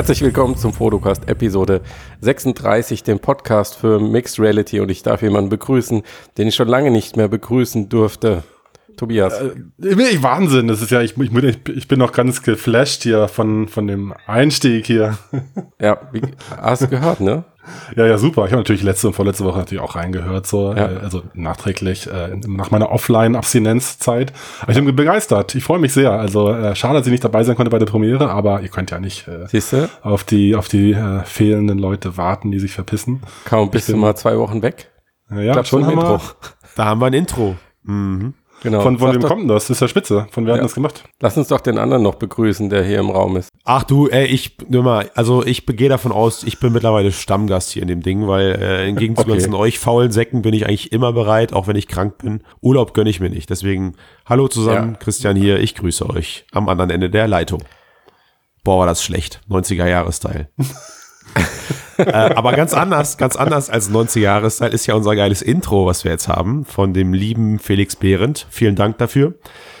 Herzlich willkommen zum Fotocast Episode 36, dem Podcast für Mixed Reality. Und ich darf jemanden begrüßen, den ich schon lange nicht mehr begrüßen durfte. Tobias. Äh, Wahnsinn, das ist ja, ich, ich, ich bin noch ganz geflasht hier von, von dem Einstieg hier. Ja, wie, hast du gehört, ne? Ja, ja, super. Ich habe natürlich letzte und vorletzte Woche natürlich auch reingehört, so, ja. äh, also nachträglich, äh, nach meiner Offline-Abstinenzzeit. Aber ich bin begeistert. Ich freue mich sehr. Also äh, schade, dass ich nicht dabei sein konnte bei der Premiere, aber ihr könnt ja nicht äh, Siehste? auf die, auf die äh, fehlenden Leute warten, die sich verpissen. Kaum bist du mal zwei Wochen weg. Ja, ja schon haben wir. Da haben wir ein Intro. Mhm. Genau. Von, von wem kommt denn das? Das ist ja spitze. Von wer ja. hat das gemacht? Lass uns doch den anderen noch begrüßen, der hier im Raum ist. Ach du, ey, ich, nur mal, also ich gehe davon aus, ich bin mittlerweile Stammgast hier in dem Ding, weil äh, im Gegensatz okay. zu euch faulen Säcken bin ich eigentlich immer bereit, auch wenn ich krank bin. Urlaub gönne ich mir nicht. Deswegen, hallo zusammen, ja. Christian hier, ich grüße euch am anderen Ende der Leitung. Boah, war das schlecht. 90er-Jahre-Style. äh, aber ganz anders, ganz anders als 90er-Jahres-Style ist ja unser geiles Intro, was wir jetzt haben, von dem lieben Felix Behrendt. Vielen Dank dafür.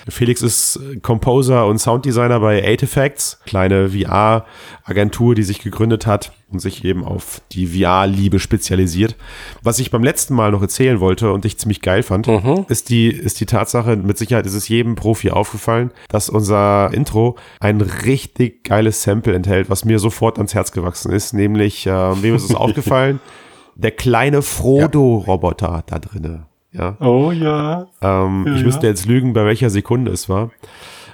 Felix ist Composer und Sounddesigner bei Eight Effects, kleine VR-Agentur, die sich gegründet hat und sich eben auf die VR-Liebe spezialisiert. Was ich beim letzten Mal noch erzählen wollte und ich ziemlich geil fand, mhm. ist, die, ist die Tatsache, mit Sicherheit ist es jedem Profi aufgefallen, dass unser Intro ein richtig geiles Sample enthält, was mir sofort ans Herz gewachsen ist, nämlich, äh, wem ist es aufgefallen? Der kleine Frodo-Roboter da drinnen. Ja. Oh ja. Ähm, ja ich müsste jetzt lügen, bei welcher Sekunde es war.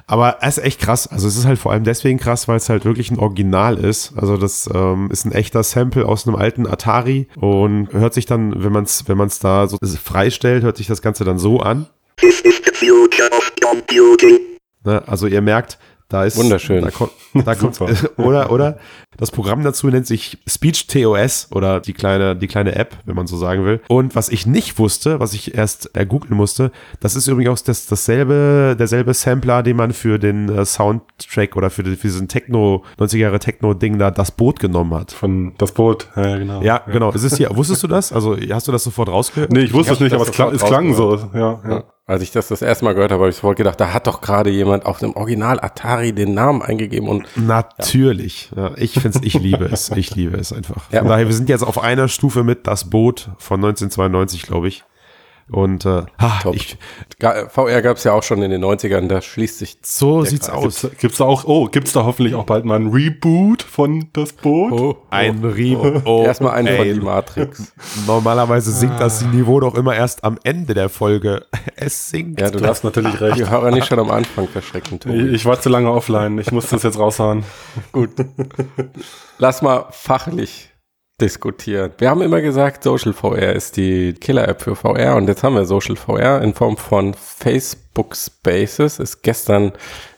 Aber es ist echt krass. Also es ist halt vor allem deswegen krass, weil es halt wirklich ein Original ist. Also das ähm, ist ein echter Sample aus einem alten Atari und hört sich dann, wenn man es wenn man's da so freistellt, hört sich das Ganze dann so an. This is the future of computing. Ne, also ihr merkt, da ist wunderschön. Da, kommt, da kommt oder oder das Programm dazu nennt sich Speech TOS oder die kleine die kleine App, wenn man so sagen will. Und was ich nicht wusste, was ich erst googeln musste, das ist übrigens auch das, dasselbe derselbe Sampler, den man für den äh, Soundtrack oder für, für diesen Techno 90er Jahre Techno Ding da das Boot genommen hat. Von das Boot, ja genau. Ja, genau. Ist es hier wusstest du das? Also hast du das sofort rausgehört? Nee, ich wusste ich es nicht, aber es klang, es klang so, ja. ja. Als ich das das erste Mal gehört habe, habe ich sofort gedacht, da hat doch gerade jemand auf dem Original Atari den Namen eingegeben und natürlich. Ja. ja ich finde ich liebe es, ich liebe es einfach. Ja. Von daher, wir sind jetzt auf einer Stufe mit das Boot von 1992, glaube ich. Und äh, ha, ich, VR gab es ja auch schon in den 90ern, da schließt sich. So sieht's Kreis. aus. Gibt's, da auch, oh, gibt's da hoffentlich auch bald mal ein Reboot von das Boot? Oh, ein oh, Reboot. Oh, Erstmal ein von die Matrix. Normalerweise sinkt das ah. Niveau doch immer erst am Ende der Folge. Es sinkt. Ja, du hast natürlich recht. Die Hörer nicht schon am Anfang verschrecken. Ich, ich war zu lange offline. Ich muss das jetzt raushauen. Gut. Lass mal fachlich diskutieren. Wir haben immer gesagt, Social VR ist die Killer-App für VR und jetzt haben wir Social VR in Form von Facebook Spaces. Ist gestern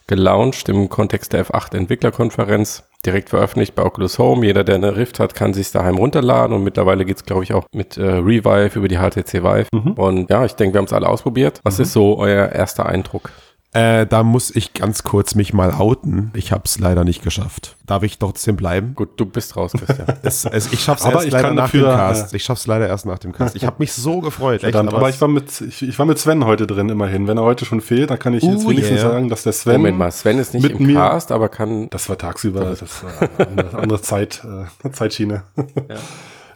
gelauncht im Kontext der F8 Entwicklerkonferenz. Direkt veröffentlicht bei Oculus Home. Jeder, der eine Rift hat, kann sich daheim runterladen und mittlerweile geht's, glaube ich, auch mit äh, Revive über die HTC Vive. Mhm. Und ja, ich denke, wir haben es alle ausprobiert. Was mhm. ist so euer erster Eindruck? Äh, da muss ich ganz kurz mich mal outen. Ich habe es leider nicht geschafft. Darf ich trotzdem bleiben? Gut, du bist raus, Christian. es, es, ich schaff's aber erst leider nach dafür, dem Cast. Ich schaff's leider erst nach dem Cast. Ich habe mich so gefreut. Echt, aber, aber ich war mit ich, ich, war mit Sven heute drin immerhin. Wenn er heute schon fehlt, dann kann ich uh, jetzt wenigstens yeah. sagen, dass der Sven Moment mal, Sven ist nicht mit im mir, Cast, aber kann Das war tagsüber, das war eine andere Zeit äh, Zeitschiene. Ja.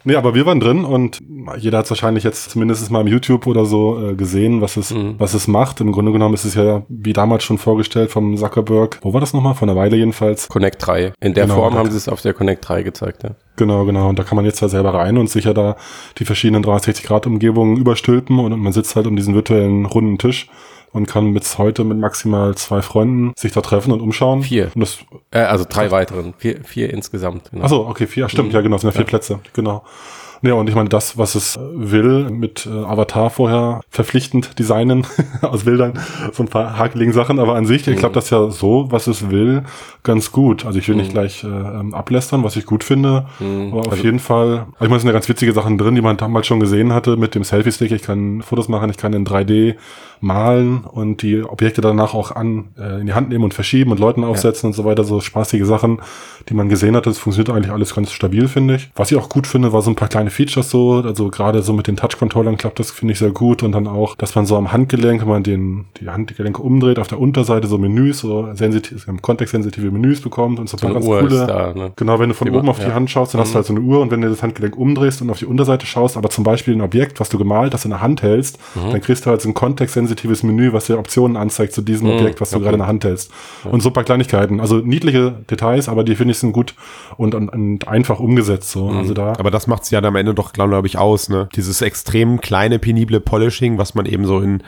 Nee, aber wir waren drin und jeder hat es wahrscheinlich jetzt zumindest mal im YouTube oder so äh, gesehen, was es, mhm. was es macht. Im Grunde genommen ist es ja wie damals schon vorgestellt vom Zuckerberg. Wo war das nochmal? Von der Weile jedenfalls. Connect 3. In der genau, Form haben sie es auf der Connect 3 gezeigt, ja. Genau, genau. Und da kann man jetzt ja selber rein und sicher da die verschiedenen 360-Grad-Umgebungen überstülpen und man sitzt halt um diesen virtuellen runden Tisch und kann mit heute mit maximal zwei Freunden sich da treffen und umschauen. Vier. Und das, äh, also drei weiteren. Vier, vier insgesamt. Genau. Achso, okay, vier. Stimmt, mhm. ja genau, es sind ja vier ja. Plätze. Genau. Ja, und ich meine, das, was es will, mit äh, Avatar vorher verpflichtend designen, aus Bildern, so ein paar hakeligen Sachen, aber an sich, mhm. ich glaube, das ja so, was es will, ganz gut. Also ich will mhm. nicht gleich äh, ähm, ablästern, was ich gut finde, mhm. aber auf also, jeden Fall, ich meine, es sind ja ganz witzige Sachen drin, die man damals schon gesehen hatte mit dem Selfie-Stick. Ich kann Fotos machen, ich kann in 3D malen und die Objekte danach auch an äh, in die Hand nehmen und verschieben und Leuten aufsetzen ja. und so weiter, so spaßige Sachen, die man gesehen hat. Das funktioniert eigentlich alles ganz stabil, finde ich. Was ich auch gut finde, war so ein paar kleine Features so, also gerade so mit den Touch-Controllern klappt das, finde ich, sehr gut. Und dann auch, dass man so am Handgelenk, wenn man den, die Handgelenke umdreht, auf der Unterseite so Menüs, so sensitiv, kontextsensitive Menüs bekommt und so, So eine ganz Uhr coole. ist da, ne? Genau, wenn du von Die oben auf die ja. Hand schaust, dann hast du halt so eine Uhr und wenn du das Handgelenk umdrehst und auf die Unterseite schaust, aber zum Beispiel ein Objekt, was du gemalt hast, in der Hand hältst, Mhm. dann kriegst du halt so ein kontextsensitives Menü, was dir Optionen anzeigt zu diesem Mhm, Objekt, was du okay. gerade in der Hand hältst. Und so ein paar Kleinigkeiten. Also niedliche Details, aber die finde ich sind gut und, und, und einfach umgesetzt. So. Mhm. Also da. Aber das macht's ja dann am Ende doch, glaube ich, aus, ne? Dieses extrem kleine, penible Polishing, was man eben so in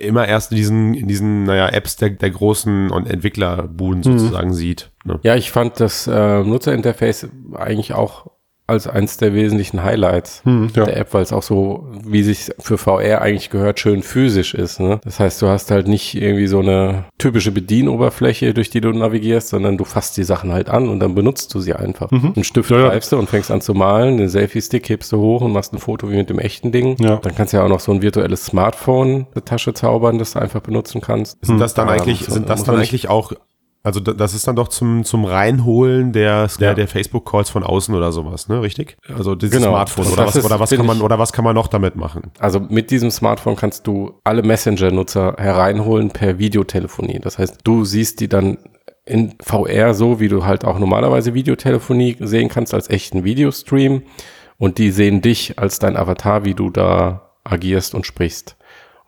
immer erst in diesen, in diesen, naja, Apps der, der großen und Entwicklerbuden sozusagen sieht. Ne? Ja, ich fand das äh, Nutzerinterface eigentlich auch als eins der wesentlichen Highlights Hm, ja. der App, weil es auch so, wie sich für VR eigentlich gehört, schön physisch ist. Ne? Das heißt, du hast halt nicht irgendwie so eine typische Bedienoberfläche, durch die du navigierst, sondern du fasst die Sachen halt an und dann benutzt du sie einfach. Einen Stift Ja, greifst du und fängst an zu malen, den Selfie-Stick hebst du hoch und machst ein Foto wie mit dem echten Ding. Ja. Dann kannst du ja auch noch so ein virtuelles Smartphone in der Tasche zaubern, das du einfach benutzen kannst. Sind das dann Ja, eigentlich, man- sind das dann eigentlich auch, also da- das ist dann doch zum, zum Reinholen der, der, Ja. der Facebook-Calls von außen oder sowas, ne? Richtig? Also dieses Genau. Smartphone Das- oder was, ist, oder was kann man, oder was kann man noch damit machen? Also mit diesem Smartphone kannst du alle Messenger-Nutzer hereinholen per Videotelefonie. Das heißt, du siehst die dann in VR so, wie du halt auch normalerweise Videotelefonie sehen kannst als echten Videostream. Und die sehen dich als dein Avatar, wie du da agierst und sprichst.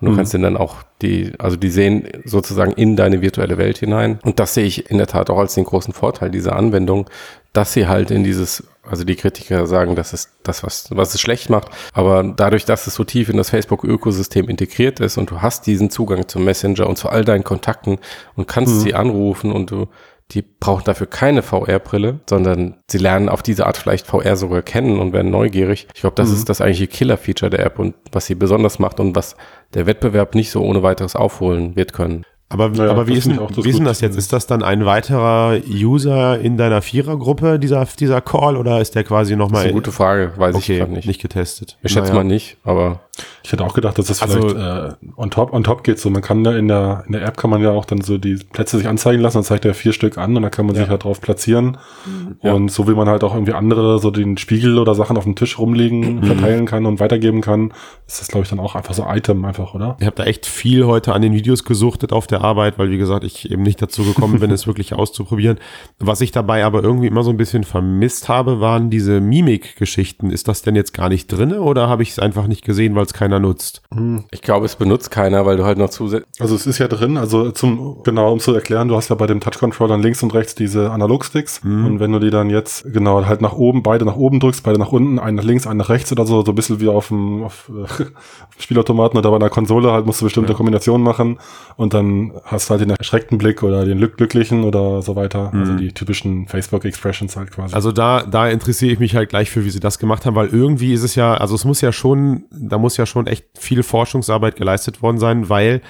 Und du kannst denen dann auch die, also die sehen sozusagen in deine virtuelle Welt hinein. Und das sehe ich in der Tat auch als den großen Vorteil dieser Anwendung, dass sie halt in dieses, also die Kritiker sagen, das ist das, was, was es schlecht macht. Aber dadurch, dass es so tief in das Facebook-Ökosystem integriert ist und du hast diesen Zugang zum Messenger und zu all deinen Kontakten und kannst sie anrufen und du, die brauchen dafür keine VR-Brille, sondern sie lernen auf diese Art vielleicht VR sogar kennen und werden neugierig. Ich glaube, das ist das eigentliche Killer-Feature der App und was sie besonders macht und was der Wettbewerb nicht so ohne weiteres aufholen wird können. Aber, Ja, aber wie, ist, denn, ich wie ist denn das jetzt? Ist das dann ein weiterer User in deiner Vierergruppe, dieser, dieser Call, oder ist der quasi Das ist nochmal eine gute Frage, weiß ich okay, gerade nicht. nicht. getestet? Ich schätze Naja. mal nicht, aber Ich hätte auch gedacht, dass das Also- vielleicht äh, on top on top geht. So, man kann da in der in der App kann man ja auch dann so die Plätze sich anzeigen lassen. Dann zeigt er vier Stück an und dann kann man sich halt drauf platzieren. Ja. Und so wie man halt auch irgendwie andere so den Spiegel oder Sachen auf dem Tisch rumliegen verteilen kann und weitergeben kann, ist das glaube ich dann auch einfach so Item einfach, oder? Ich habe da echt viel heute an den Videos gesuchtet auf der Arbeit, weil wie gesagt, ich eben nicht dazu gekommen bin, es wirklich auszuprobieren. Was ich dabei aber irgendwie immer so ein bisschen vermisst habe, waren diese Mimik-Geschichten. Ist das denn jetzt gar nicht drinne oder habe ich es einfach nicht gesehen, weil es keiner nutzt? ich glaube, es benutzt keiner, weil du halt noch zusätzlich Also es ist ja drin, also zum, genau, um zu erklären, du hast ja bei dem Touch-Controller links und rechts diese Analogsticks. Und wenn du die dann jetzt, genau, halt nach oben, beide nach oben drückst, beide nach unten, einen nach links, einen nach rechts oder so, so ein bisschen wie auf dem, auf, äh, Spielautomaten oder bei einer Konsole halt musst du bestimmte Kombinationen machen und dann hast du halt den erschreckten Blick oder den glück- glücklichen oder so weiter, also die typischen Facebook-Expressions halt quasi. Also da, da interessiere ich mich halt gleich für, wie sie das gemacht haben, weil irgendwie ist es ja, also es muss ja schon, da muss ja schon echt viel Forschungsarbeit geleistet worden sein, weil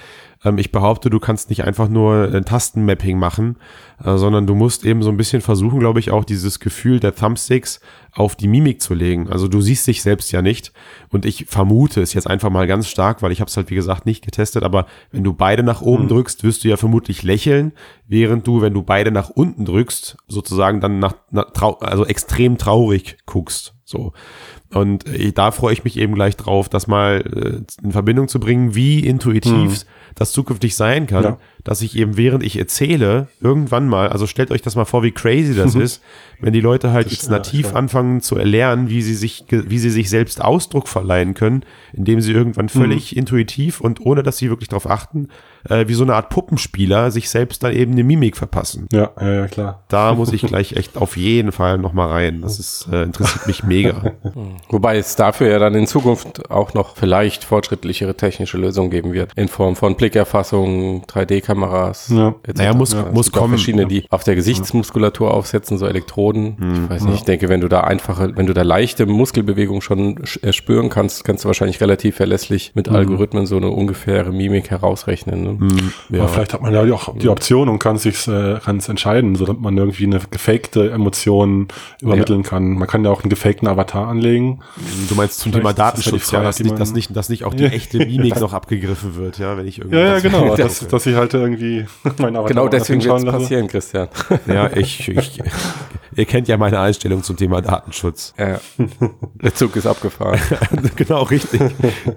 ähm, ich behaupte, du kannst nicht einfach nur ein Tastenmapping machen, äh, sondern du musst eben so ein bisschen versuchen, glaube ich, auch dieses Gefühl der Thumbsticks auf die Mimik zu legen. Also du siehst dich selbst ja nicht und ich vermute es jetzt einfach mal ganz stark, weil ich habe es halt wie gesagt nicht getestet, aber wenn du beide nach oben drückst, wirst du ja vermutlich lächeln, während du, wenn du beide nach unten drückst, sozusagen dann nach, nach trau also extrem traurig guckst. So. Und äh, da freue ich mich eben gleich drauf, das mal äh, in Verbindung zu bringen, wie intuitiv das zukünftig sein kann, Ja. dass ich eben während ich erzähle, irgendwann mal, also stellt euch das mal vor, wie crazy das ist, wenn die Leute halt jetzt ja, nativ klar. anfangen zu erlernen, wie sie sich, wie sie sich selbst Ausdruck verleihen können, indem sie irgendwann völlig intuitiv und ohne dass sie wirklich darauf achten, äh, wie so eine Art Puppenspieler sich selbst dann eben eine Mimik verpassen. ja, ja, ja, klar. Da muss ich gleich echt auf jeden Fall nochmal rein. Das ist, äh, interessiert mich mega. Wobei es dafür ja dann in Zukunft auch noch vielleicht fortschrittlichere technische Lösungen geben wird. In Form von Blickerfassung, 3D-Kameras. Ja. etc. Naja, muss- es muss kommen. verschiedene, die auf der Gesichtsmuskulatur aufsetzen, so Elektroden. Ich weiß nicht, ich denke, wenn du da einfache, wenn du da leichte Muskelbewegungen schon sch- äh, spüren kannst, kannst du wahrscheinlich relativ verlässlich mit Algorithmen so eine ungefähre Mimik herausrechnen. Ne? Ja. Aber vielleicht hat man ja auch die Option und kann sich äh, kann es entscheiden, so dass man irgendwie eine gefakte Emotion übermitteln kann. Man kann ja auch einen gefakten Avatar anlegen. Du meinst zum Vielleicht Thema ist das ja Datenschutz, ja, dass nicht, dass nicht, dass nicht auch die echte Mimik noch abgegriffen wird, ja, wenn ich irgendwie. Ja, ja, genau. Das- dass, dass ich halt irgendwie meinen Avatar Genau deswegen wird es passieren, Christian. Ja, ich, ich ihr kennt ja meine Einstellung zum Thema Datenschutz. Ja. Der Zug ist abgefahren. genau, richtig.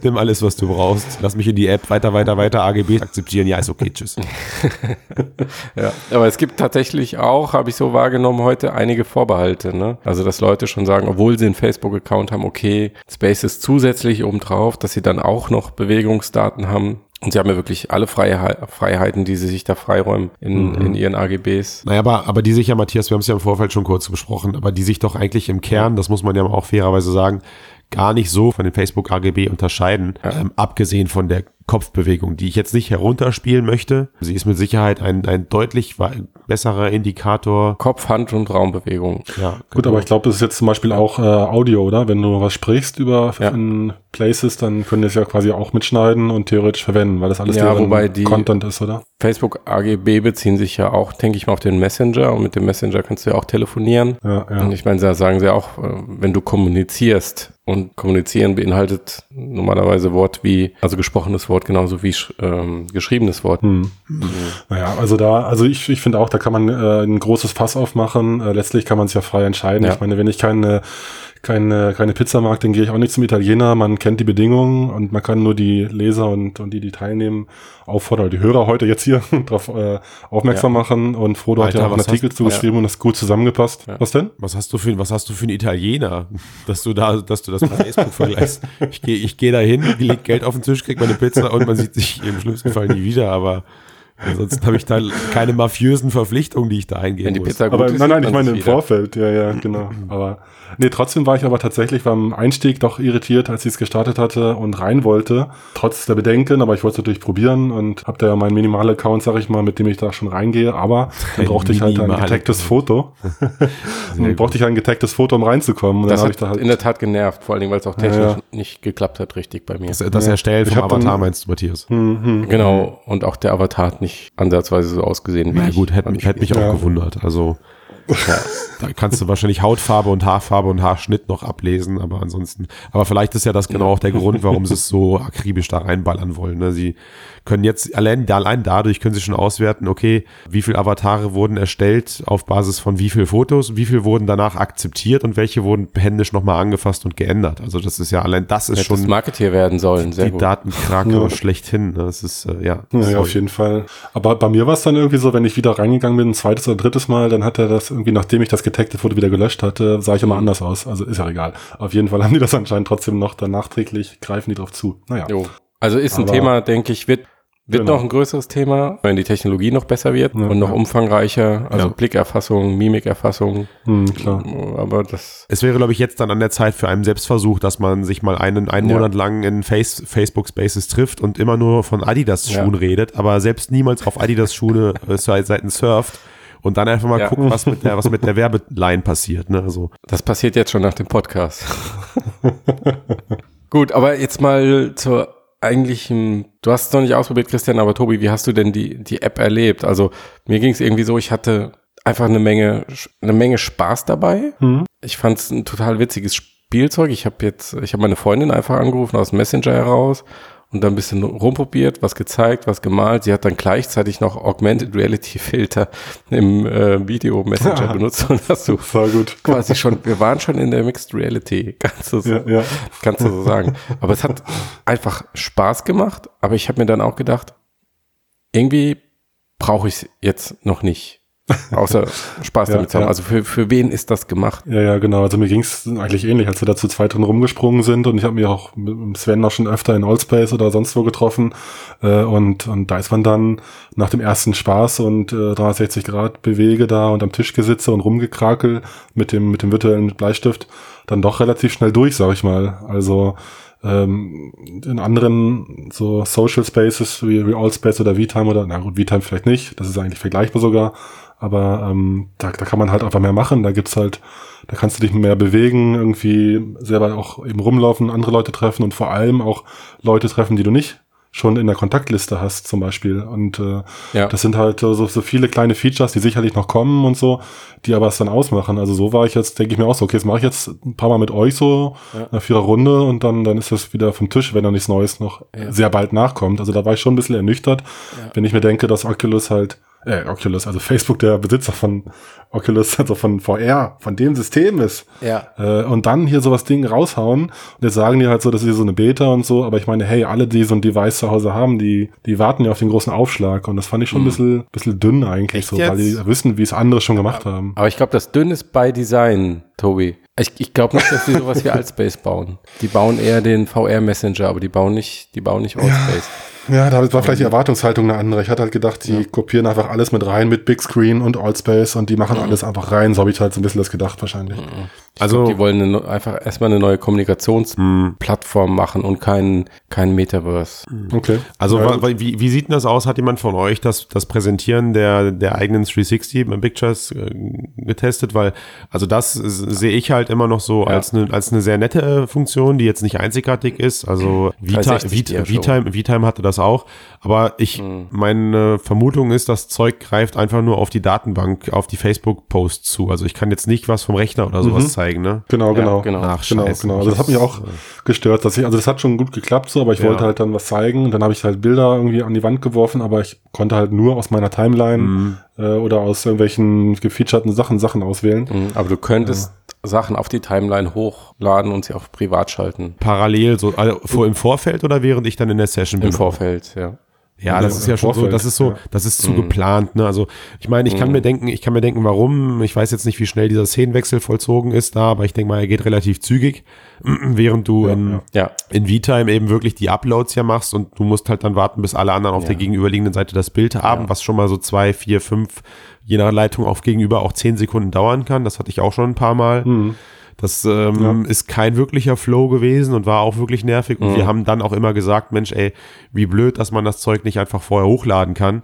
Nimm alles, was du brauchst. Lass mich in die App weiter, weiter, weiter AGB akzeptieren. Ja, ist okay, tschüss. ja, aber es gibt tatsächlich auch, habe ich so wahrgenommen heute, einige Vorbehalte. Ne? Also, dass Leute schon sagen, obwohl sie einen Facebook-Account haben, okay, Spaces zusätzlich obendrauf, dass sie dann auch noch Bewegungsdaten haben. Und sie haben ja wirklich alle Freiheiten, die sie sich da freiräumen in, mhm. in ihren AGBs. Naja, aber, aber die sich ja, Matthias, wir haben es ja im Vorfeld schon kurz besprochen, aber die sich doch eigentlich im Kern, das muss man ja auch fairerweise sagen, gar nicht so von den Facebook AGB unterscheiden, ja. ähm, abgesehen von der Kopfbewegung, die ich jetzt nicht herunterspielen möchte. Sie ist mit Sicherheit ein, ein deutlich besserer Indikator. Kopf, Hand und Raumbewegung. Ja, gut, genau. aber ich glaube, das ist jetzt zum Beispiel auch äh, Audio, oder? Wenn du was sprichst über ja. Places, dann können das ja quasi auch mitschneiden und theoretisch verwenden, weil das alles ja, wobei die Content ist, oder? Facebook AGB beziehen sich ja auch, denke ich mal, auf den Messenger und mit dem Messenger kannst du ja auch telefonieren. Ja, ja. Und ich meine, da sagen sie auch, äh, wenn du kommunizierst und kommunizieren beinhaltet normalerweise Wort wie, also gesprochenes Wort genauso wie ähm, geschriebenes Wort. Hm. Mhm. Naja, also da, also ich, ich finde auch, da kann man äh, ein großes Fass aufmachen. Äh, letztlich kann man sich ja frei entscheiden. Ja. Ich meine, wenn ich keine keine, keine Pizza mag, dann gehe ich auch nicht zum Italiener. Man kennt die Bedingungen und man kann nur die Leser und, und die, die teilnehmen, auffordern, die Hörer heute jetzt hier darauf äh, aufmerksam ja. machen. Und Frodo Alter, hat ja auch einen Artikel hast, zugeschrieben ja. und das gut zusammengepasst. Ja. Was denn? Was hast du für, was hast du für einen Italiener, dass du da, dass du das mit Facebook vergleichst? Ich gehe, ich gehe da hin, leg Geld auf den Tisch, krieg meine Pizza und man sieht sich im schlimmsten Fall nie wieder, aber Ansonsten habe ich da keine mafiösen Verpflichtungen, die ich da eingehen Wenn die Pizza muss. Gut aber ist, nein, nein, ich meine im Vorfeld, ja, ja, genau. Aber nee, trotzdem war ich aber tatsächlich beim Einstieg doch irritiert, als ich es gestartet hatte und rein wollte, trotz der Bedenken, aber ich wollte es natürlich probieren und habe da ja meinen Minimal-Account, sag ich mal, mit dem ich da schon reingehe, aber dann brauchte ich halt ein getagtes Foto. dann brauchte ich halt ein getagtes Foto, um reinzukommen. Und das hat da halt in der Tat genervt, vor allen Dingen, weil es auch technisch ja, ja. nicht geklappt hat, richtig bei mir. Das, das Erstellen vom Avatar dann, meinst du, Matthias? Hm, hm, genau, und auch der Avatar hat nicht ansatzweise so ausgesehen wie Na gut, hätte, hätte mich auch gewundert. Also ja, da kannst du wahrscheinlich Hautfarbe und Haarfarbe und Haarschnitt noch ablesen, aber ansonsten, aber vielleicht ist ja das genau auch der Grund, warum sie es so akribisch da reinballern wollen. Ne? Sie können jetzt allein, allein dadurch können sie schon auswerten, okay, wie viele Avatare wurden erstellt auf Basis von wie viel Fotos, wie viel wurden danach akzeptiert und welche wurden händisch nochmal angefasst und geändert. Also das ist ja allein das ist Hätte schon Marketeer werden sollen, sehr die gut. Datenkrake ja. schlechthin. Ne? Das ist äh, ja. Ja, ja auf jeden Fall. Aber bei mir war es dann irgendwie so, wenn ich wieder reingegangen bin, ein zweites oder drittes Mal, dann hat er das irgendwie, nachdem ich das getagte Foto wieder gelöscht hatte, sah ich immer anders aus. Also ist ja egal. Auf jeden Fall haben die das anscheinend trotzdem noch dann nachträglich, greifen die drauf zu. Naja. Jo. Also ist ein Aber Thema, denke ich, wird wird genau. noch ein größeres Thema, wenn die Technologie noch besser wird ja, und noch ja. umfangreicher, also ja. Blickerfassung, Mimikerfassung. Hm, klar. Aber das. Es wäre, glaube ich, jetzt dann an der Zeit für einen Selbstversuch, dass man sich mal einen, einen Monat lang in Face, Facebook Spaces trifft und immer nur von Adidas-Schuhen redet, aber selbst niemals auf Adidas-Schuhe äh, Seiten surft und dann einfach mal gucken, was mit der, was mit der Werbeline passiert. Ne? Also. Das passiert jetzt schon nach dem Podcast. Gut, aber jetzt mal zur eigentlich, du hast es noch nicht ausprobiert, Christian, aber Tobi, wie hast du denn die, die App erlebt? Also mir ging es irgendwie so, ich hatte einfach eine Menge, eine Menge Spaß dabei. Mhm. Ich fand es ein total witziges Spielzeug. Ich habe jetzt, ich habe meine Freundin einfach angerufen aus Messenger heraus und dann ein bisschen rumprobiert, was gezeigt, was gemalt. Sie hat dann gleichzeitig noch Augmented Reality Filter im äh, Video Messenger ja. benutzt und hast du Voll gut. quasi schon, wir waren schon in der Mixed Reality, kannst du so, ja, ja. kannst du so sagen. Aber es hat einfach Spaß gemacht, aber ich habe mir dann auch gedacht, irgendwie brauche ich es jetzt noch nicht. Außer Spaß ja, damit haben. Ja. Also für, für wen ist das gemacht? Ja, ja, genau. Also mir ging es eigentlich ähnlich, als wir da zu zweit drin rumgesprungen sind und ich habe mich auch mit Sven noch schon öfter in Allspace oder sonst wo getroffen. Äh, und, und da ist man dann nach dem ersten Spaß und äh, 360 Grad Bewege da und am Tisch gesitze und rumgekrakel mit dem, mit dem virtuellen Bleistift dann doch relativ schnell durch, sag ich mal. Also ähm, in anderen so Social Spaces wie, wie Allspace oder VTime oder, na gut, VTime vielleicht nicht, das ist eigentlich vergleichbar sogar, aber ähm, da, da kann man halt einfach mehr machen. Da gibt's halt, da kannst du dich mehr bewegen, irgendwie selber auch eben rumlaufen, andere Leute treffen und vor allem auch Leute treffen, die du nicht schon in der Kontaktliste hast zum Beispiel. Und äh, ja. das sind halt so, so viele kleine Features, die sicherlich noch kommen und so, die aber es dann ausmachen. Also so war ich jetzt, denke ich mir auch so, okay, jetzt mache ich jetzt ein paar Mal mit euch so ja. eine vierer Runde und dann, dann ist das wieder vom Tisch, wenn da nichts Neues noch ja. sehr bald nachkommt. Also da war ich schon ein bisschen ernüchtert, wenn ich mir denke, dass Oculus halt äh, Oculus, also Facebook der Besitzer von Oculus, also von VR, von dem System ist. Ja. Äh, und dann hier sowas Ding raushauen. Und jetzt sagen die halt so, das ist so eine Beta und so, aber ich meine, hey, alle, die so ein Device zu Hause haben, die, die warten ja auf den großen Aufschlag. Und das fand ich schon ein bisschen, bisschen dünn eigentlich, Echt so, weil die jetzt? wissen, wie es andere schon gemacht haben. Aber ich glaube, das dünn ist bei Design, Tobi. Ich, ich glaube nicht, dass die sowas wie Altspace bauen. Die bauen eher den VR-Messenger, aber die bauen nicht, die bauen nicht Altspace. Ja, da war vielleicht die Erwartungshaltung eine andere. Ich hatte halt gedacht, die kopieren einfach alles mit rein, mit Big Screen und Allspace und die machen alles einfach rein. So habe ich halt so ein bisschen das gedacht wahrscheinlich. Also, Die wollen eine, einfach erstmal eine neue Kommunikationsplattform machen und kein, kein Metaverse. Okay. also ja, wie, wie sieht denn das aus? Hat jemand von euch das, das Präsentieren der, der eigenen 360 beim Pictures äh, getestet? Weil, also das s- sehe ich halt immer noch so als eine als eine sehr nette äh, Funktion, die jetzt nicht einzigartig ist. Also Vita, 360 eher Vita, schon. VTime, VTime hatte das auch. Aber ich, meine Vermutung ist, das Zeug greift einfach nur auf die Datenbank, auf die Facebook-Posts zu. Also ich kann jetzt nicht was vom Rechner oder sowas zeigen, ne? Genau, Ja, genau. genau. Ach, Genau, genau. Also das hat mich auch gestört, dass ich, also das hat schon gut geklappt so, aber ich Ja. wollte halt dann was zeigen und dann habe ich halt Bilder irgendwie an die Wand geworfen, aber ich konnte halt nur aus meiner Timeline Mhm. äh, oder aus irgendwelchen gefeaturten Sachen Sachen auswählen. Mhm, Aber du könntest Sachen auf die Timeline hochladen und sie auch privat schalten. Parallel, so also vor, im Vorfeld oder während ich dann in der Session bin? Im Vorfeld, ja. Ja, das Ja, ist ja schon so, das ist so, ja. das ist zu geplant, ne? Also, ich meine, ich kann mir denken, ich kann mir denken, warum, ich weiß jetzt nicht, wie schnell dieser Szenenwechsel vollzogen ist da, aber ich denke mal, er geht relativ zügig, während du in, Ja. in VTime eben wirklich die Uploads ja machst und du musst halt dann warten, bis alle anderen auf der gegenüberliegenden Seite das Bild haben, was schon mal so zwei, vier, fünf, je nach Leitung auf gegenüber auch zehn Sekunden dauern kann. Das hatte ich auch schon ein paar Mal. Das ähm, ist kein wirklicher Flow gewesen und war auch wirklich nervig. Und wir haben dann auch immer gesagt, Mensch, ey, wie blöd, dass man das Zeug nicht einfach vorher hochladen kann.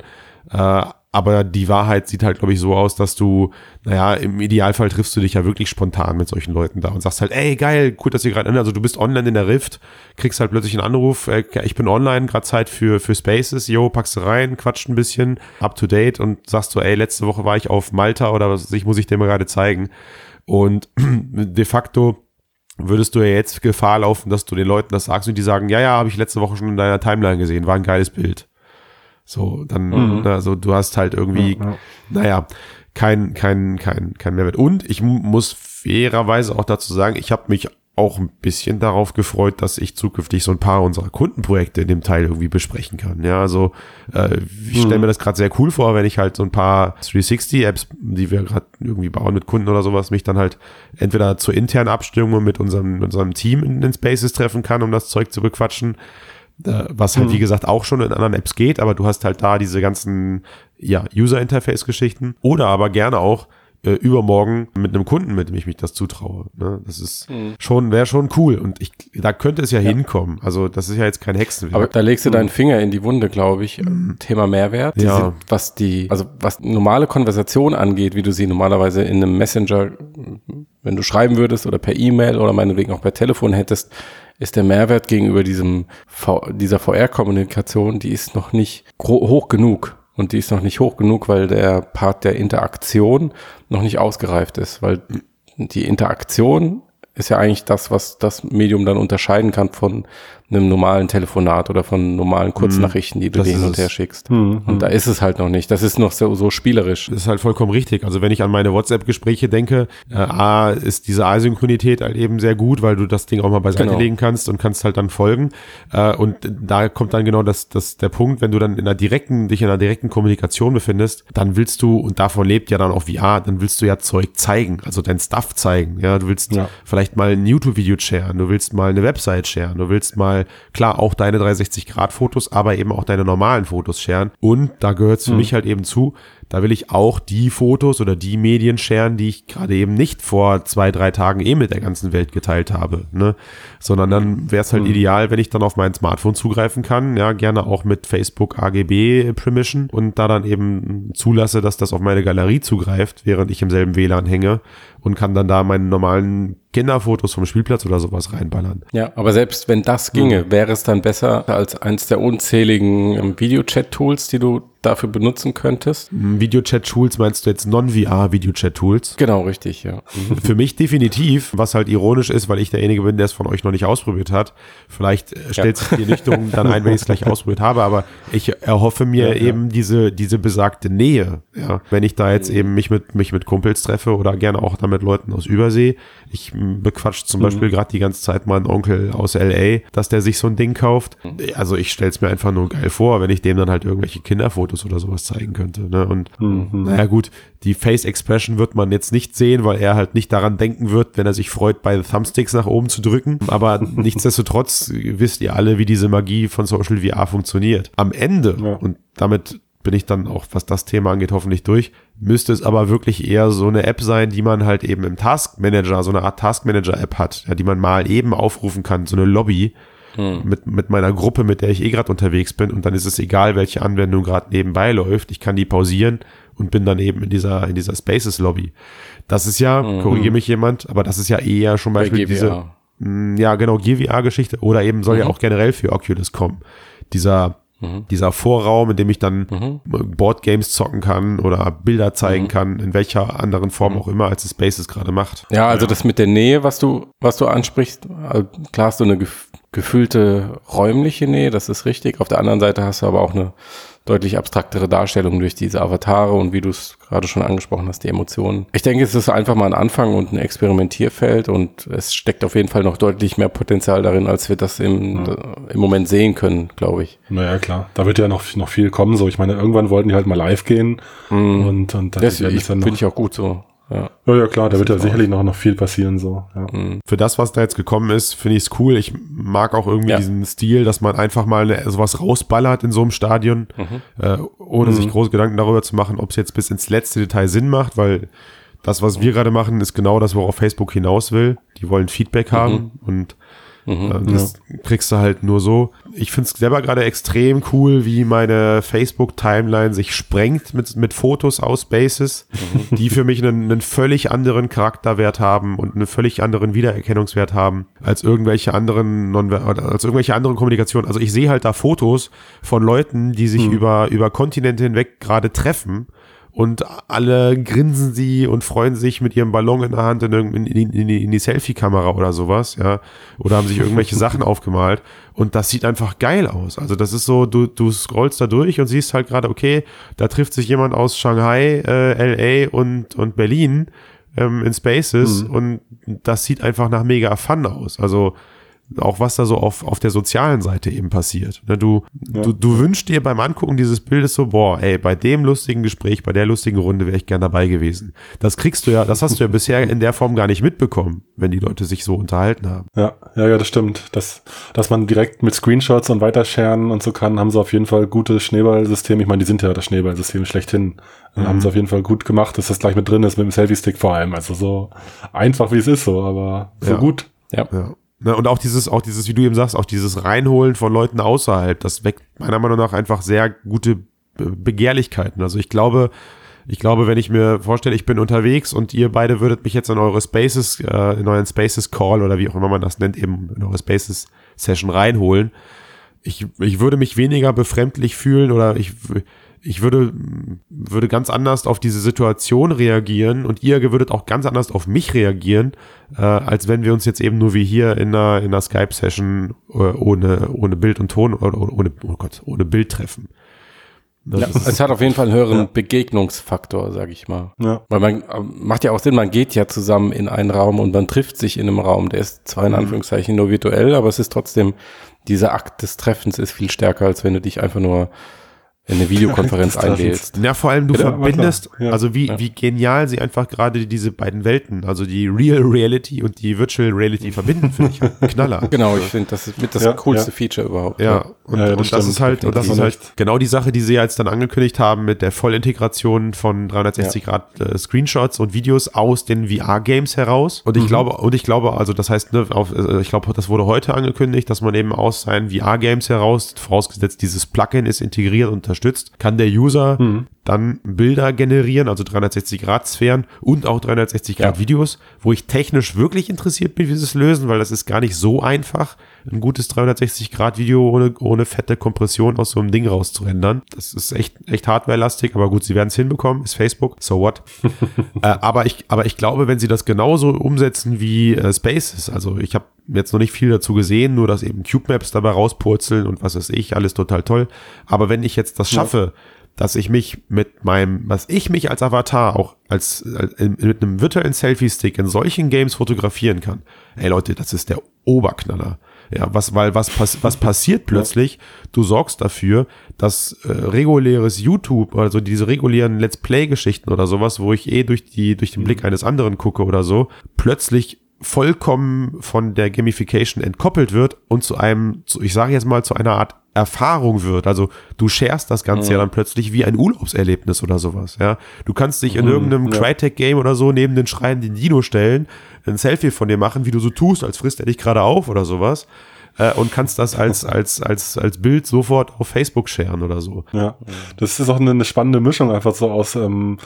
Äh, aber die Wahrheit sieht halt, glaube ich, so aus, dass du, naja, im Idealfall triffst du dich ja wirklich spontan mit solchen Leuten da und sagst halt, ey, geil, gut, dass ihr gerade, also du bist online in der Rift, kriegst halt plötzlich einen Anruf, äh, ich bin online, gerade Zeit für, für Spaces, yo, packst du rein, quatscht ein bisschen, up to date und sagst so, ey, letzte Woche war ich auf Malta oder was ich, muss ich dir mal gerade zeigen. Und de facto würdest du ja jetzt Gefahr laufen, dass du den Leuten das sagst und die sagen, ja, ja, habe ich letzte Woche schon in deiner Timeline gesehen, war ein geiles Bild. So, dann, also du hast halt irgendwie, naja, kein, kein, kein, kein Mehrwert. Und ich mu- muss fairerweise auch dazu sagen, ich habe mich auch ein bisschen darauf gefreut, dass ich zukünftig so ein paar unserer Kundenprojekte in dem Teil irgendwie besprechen kann. Ja, also äh, ich stelle mir das gerade sehr cool vor, wenn ich halt so ein paar 360-Apps, die wir gerade irgendwie bauen mit Kunden oder sowas, mich dann halt entweder zur internen Abstimmung mit unserem, unserem Team in den Spaces treffen kann, um das Zeug zu bequatschen. Äh, was halt wie gesagt auch schon in anderen Apps geht, aber du hast halt da diese ganzen ja, User-Interface-Geschichten. Oder aber gerne auch äh, übermorgen mit einem Kunden, mit dem ich mich das zutraue. Ne? Das ist schon, wäre schon cool und ich, da könnte es ja, hinkommen. Also das ist ja jetzt kein Hexenwerk. Aber da legst du deinen Finger in die Wunde, glaube ich. Thema Mehrwert. Die Ja. was die, also was normale Konversation angeht, wie du sie normalerweise in einem Messenger, wenn du schreiben würdest oder per E-Mail oder meinetwegen auch per Telefon hättest, ist der Mehrwert gegenüber diesem v dieser VR-Kommunikation, die ist noch nicht hoch genug. Und die ist noch nicht hoch genug, weil der Part der Interaktion noch nicht ausgereift ist, weil die Interaktion ist ja eigentlich das, was das Medium dann unterscheiden kann von einem normalen Telefonat oder von normalen Kurznachrichten, die du Das dir hin und her schickst. Und da ist es halt noch nicht. Das ist noch so, so spielerisch. Das ist halt vollkommen richtig. Also wenn ich an meine WhatsApp-Gespräche denke, äh, A, ist diese Asynchronität halt eben sehr gut, weil du das Ding auch mal beiseite Genau. legen kannst und kannst halt dann folgen. Äh, und da kommt dann genau das, das, der Punkt, wenn du dann in einer direkten, dich in einer direkten Kommunikation befindest, dann willst du, und davon lebt ja dann auch VR, dann willst du ja Zeug zeigen, also dein Stuff zeigen. Ja, du willst Ja. vielleicht mal ein YouTube-Video sharen, du willst mal eine Website sharen, du willst mal, klar, auch deine 360-Grad-Fotos, aber eben auch deine normalen Fotos sharen. Und da gehört es für mich halt eben zu, da will ich auch die Fotos oder die Medien sharen, die ich gerade eben nicht vor zwei, drei Tagen eh mit der ganzen Welt geteilt habe, ne? Sondern dann wäre es halt ideal, wenn ich dann auf mein Smartphone zugreifen kann, ja, gerne auch mit Facebook AGB Permission und da dann eben zulasse, dass das auf meine Galerie zugreift, während ich im selben WLAN hänge und kann dann da meine normalen Kinderfotos vom Spielplatz oder sowas reinballern. Ja, aber selbst wenn das ginge, wäre es dann besser als eins der unzähligen ähm, Videochat-Tools, die du dafür benutzen könntest. Videochat-Tools meinst du jetzt Non-VR-Videochat-Tools? Genau, richtig, ja. Mhm. Für mich definitiv, was halt ironisch ist, weil ich derjenige bin, der es von euch noch nicht ausprobiert hat. Vielleicht äh, stellt sich die Richtung dann ein, wenn ich es gleich ausprobiert habe, aber ich erhoffe mir ja, eben ja. diese, diese besagte Nähe. Ja, wenn ich da jetzt eben mich mit, mich mit Kumpels treffe oder gerne auch da mit Leuten aus Übersee. Ich bequatsche zum mhm. Beispiel gerade die ganze Zeit meinen Onkel aus LA, dass der sich so ein Ding kauft. Also ich stelle es mir einfach nur geil vor, wenn ich dem dann halt irgendwelche Kinderfotos oder sowas zeigen könnte. Ne? Und mhm. naja gut, die Face Expression wird man jetzt nicht sehen, weil er halt nicht daran denken wird, wenn er sich freut, beide Thumbsticks nach oben zu drücken. Aber nichtsdestotrotz wisst ihr alle, wie diese Magie von Social VR funktioniert. Am Ende, ja. und damit bin ich dann auch, was das Thema angeht, hoffentlich durch. Müsste es aber wirklich eher so eine App sein, die man halt eben im Task Manager, so eine Art Task Manager App hat, ja, die man mal eben aufrufen kann, so eine Lobby hm. mit, mit meiner Gruppe, mit der ich eh gerade unterwegs bin. Und dann ist es egal, welche Anwendung gerade nebenbei läuft. Ich kann die pausieren und bin dann eben in dieser, in dieser Spaces Lobby. Das ist ja, mhm. korrigiere mich jemand, aber das ist ja eher schon Beispiel diese, hm, ja genau, GVR-Geschichte oder eben soll mhm. ja auch generell für Oculus kommen. Dieser Mhm. Dieser Vorraum, in dem ich dann mhm. Boardgames zocken kann oder Bilder zeigen mhm. kann, in welcher anderen Form mhm. auch immer, als es Spaces gerade macht. Ja, also ja. das mit der Nähe, was du, was du ansprichst, äh, klar hast du eine gefühlte räumliche Nähe, das ist richtig. Auf der anderen Seite hast du aber auch eine deutlich abstraktere Darstellung durch diese Avatare und wie du es gerade schon angesprochen hast, die Emotionen. Ich denke, es ist einfach mal ein Anfang und ein Experimentierfeld und es steckt auf jeden Fall noch deutlich mehr Potenzial darin, als wir das im, ja. im Moment sehen können, glaube ich. Naja, klar. Da wird ja noch, noch viel kommen. So, ich meine, irgendwann wollten die halt mal live gehen mm. und, und das, das finde ich auch gut so. Ja. ja, ja klar, da wird ja sicherlich noch, noch viel passieren. so. Ja. Mhm. Für das, was da jetzt gekommen ist, finde ich es cool. Ich mag auch irgendwie ja. diesen Stil, dass man einfach mal eine, sowas rausballert in so einem Stadion, mhm. äh, ohne mhm. sich große Gedanken darüber zu machen, ob es jetzt bis ins letzte Detail Sinn macht, weil das, was wir gerade machen, ist genau das, worauf Facebook hinaus will. Die wollen Feedback haben mhm. und Mhm, äh, das ja. kriegst du halt nur so. Ich finde es selber gerade extrem cool, wie meine Facebook-Timeline sich sprengt mit, mit Fotos aus Spaces, mhm. die für mich einen, einen völlig anderen Charakterwert haben und einen völlig anderen Wiedererkennungswert haben als irgendwelche anderen als irgendwelche anderen Kommunikationen. Also ich sehe halt da Fotos von Leuten, die sich mhm. über, über Kontinente hinweg gerade treffen und alle grinsen sie und freuen sich mit ihrem Ballon in der Hand in, in, in, in die Selfie-Kamera oder sowas, ja. Oder haben sich irgendwelche Sachen aufgemalt. Und das sieht einfach geil aus. Also das ist so, du, du scrollst da durch und siehst halt gerade, okay, da trifft sich jemand aus Shanghai, äh, LA und, und Berlin ähm, in Spaces mhm. und das sieht einfach nach mega Fun aus. Also auch was da so auf, auf der sozialen Seite eben passiert. Ne, du, ja. du, du wünschst dir beim Angucken dieses Bildes so, boah, ey, bei dem lustigen Gespräch, bei der lustigen Runde wäre ich gern dabei gewesen. Das kriegst du ja, das hast du ja bisher in der Form gar nicht mitbekommen, wenn die Leute sich so unterhalten haben. Ja, ja, ja, das stimmt. Das, dass man direkt mit Screenshots und weiterscheren und so kann, haben sie auf jeden Fall gutes Schneeballsystem. Ich meine, die sind ja das Schneeballsystem schlechthin. Mhm. Haben sie auf jeden Fall gut gemacht, dass das gleich mit drin ist, mit dem Selfie-Stick vor allem. Also so einfach wie es ist so, aber so ja. gut. Ja. ja. Ne, und auch dieses, auch dieses, wie du eben sagst, auch dieses Reinholen von Leuten außerhalb, das weckt meiner Meinung nach einfach sehr gute Begehrlichkeiten. Also ich glaube, ich glaube, wenn ich mir vorstelle, ich bin unterwegs und ihr beide würdet mich jetzt in eure Spaces, äh, in euren Spaces Call oder wie auch immer man das nennt, eben in eure Spaces Session reinholen, ich, ich würde mich weniger befremdlich fühlen oder ich, ich würde, würde ganz anders auf diese Situation reagieren und ihr würdet auch ganz anders auf mich reagieren, äh, als wenn wir uns jetzt eben nur wie hier in einer, in einer Skype-Session äh, ohne, ohne Bild und Ton oder ohne, oh Gott, ohne Bild treffen. Ja, es hat auf jeden Fall einen höheren ja. Begegnungsfaktor, sag ich mal. Ja. Weil man macht ja auch Sinn, man geht ja zusammen in einen Raum und man trifft sich in einem Raum. Der ist zwar in mhm. Anführungszeichen nur virtuell, aber es ist trotzdem, dieser Akt des Treffens ist viel stärker, als wenn du dich einfach nur eine Videokonferenz einwählst. Ja, vor allem du ja, verbindest, ja. also wie, ja. wie genial sie einfach gerade diese beiden Welten, also die Real Reality und die Virtual Reality verbinden, finde ich halt Knaller. Genau, ich finde, das ist mit das coolste Feature überhaupt. Ja, und, das, und das ist halt, und das ist halt genau die Sache, die sie jetzt dann angekündigt haben mit der Vollintegration von 360 Grad äh, Screenshots und Videos aus den VR-Games heraus. Und ich mhm. glaube, und ich glaube, also das heißt, ne, auf, also ich glaube, das wurde heute angekündigt, dass man eben aus seinen VR-Games heraus, vorausgesetzt dieses Plugin ist integriert und unterstützt, kann der User mhm. dann Bilder generieren, also 360 Grad Sphären und auch 360 Grad ja. Videos, wo ich technisch wirklich interessiert bin, wie sie es lösen, weil das ist gar nicht so einfach. Ein gutes 360-Grad-Video ohne, ohne fette Kompression aus so einem Ding rauszurendern. Das ist echt, echt hardwarelastig, aber gut, sie werden es hinbekommen, ist Facebook, so what. äh, aber, ich, aber ich glaube, wenn sie das genauso umsetzen wie äh, Spaces, also ich habe jetzt noch nicht viel dazu gesehen, nur dass eben Cube Maps dabei rauspurzeln und was weiß ich, alles total toll. Aber wenn ich jetzt das schaffe, ja dass ich mich mit meinem, was ich mich als Avatar auch als, als mit einem virtuellen Selfie-Stick in solchen Games fotografieren kann. Ey Leute, das ist der Oberknaller. Ja, was, weil was, pass, was passiert plötzlich? Du sorgst dafür, dass äh, reguläres YouTube, also diese regulären Let's Play-Geschichten oder sowas, wo ich eh durch die, durch den Blick eines anderen gucke oder so, plötzlich vollkommen von der Gamification entkoppelt wird und zu einem, zu, ich sage jetzt mal, zu einer Art Erfahrung wird. Also du sharest das Ganze ja, ja dann plötzlich wie ein Urlaubserlebnis oder sowas. Ja, du kannst dich in mhm, irgendeinem ja. Crytek-Game oder so neben den Schreien den Dino stellen, ein Selfie von dir machen, wie du so tust, als frisst er dich gerade auf oder sowas. Äh, und kannst das als, als, als, als Bild sofort auf Facebook sharen oder so. Ja, das ist auch eine, eine spannende Mischung einfach so aus ähm,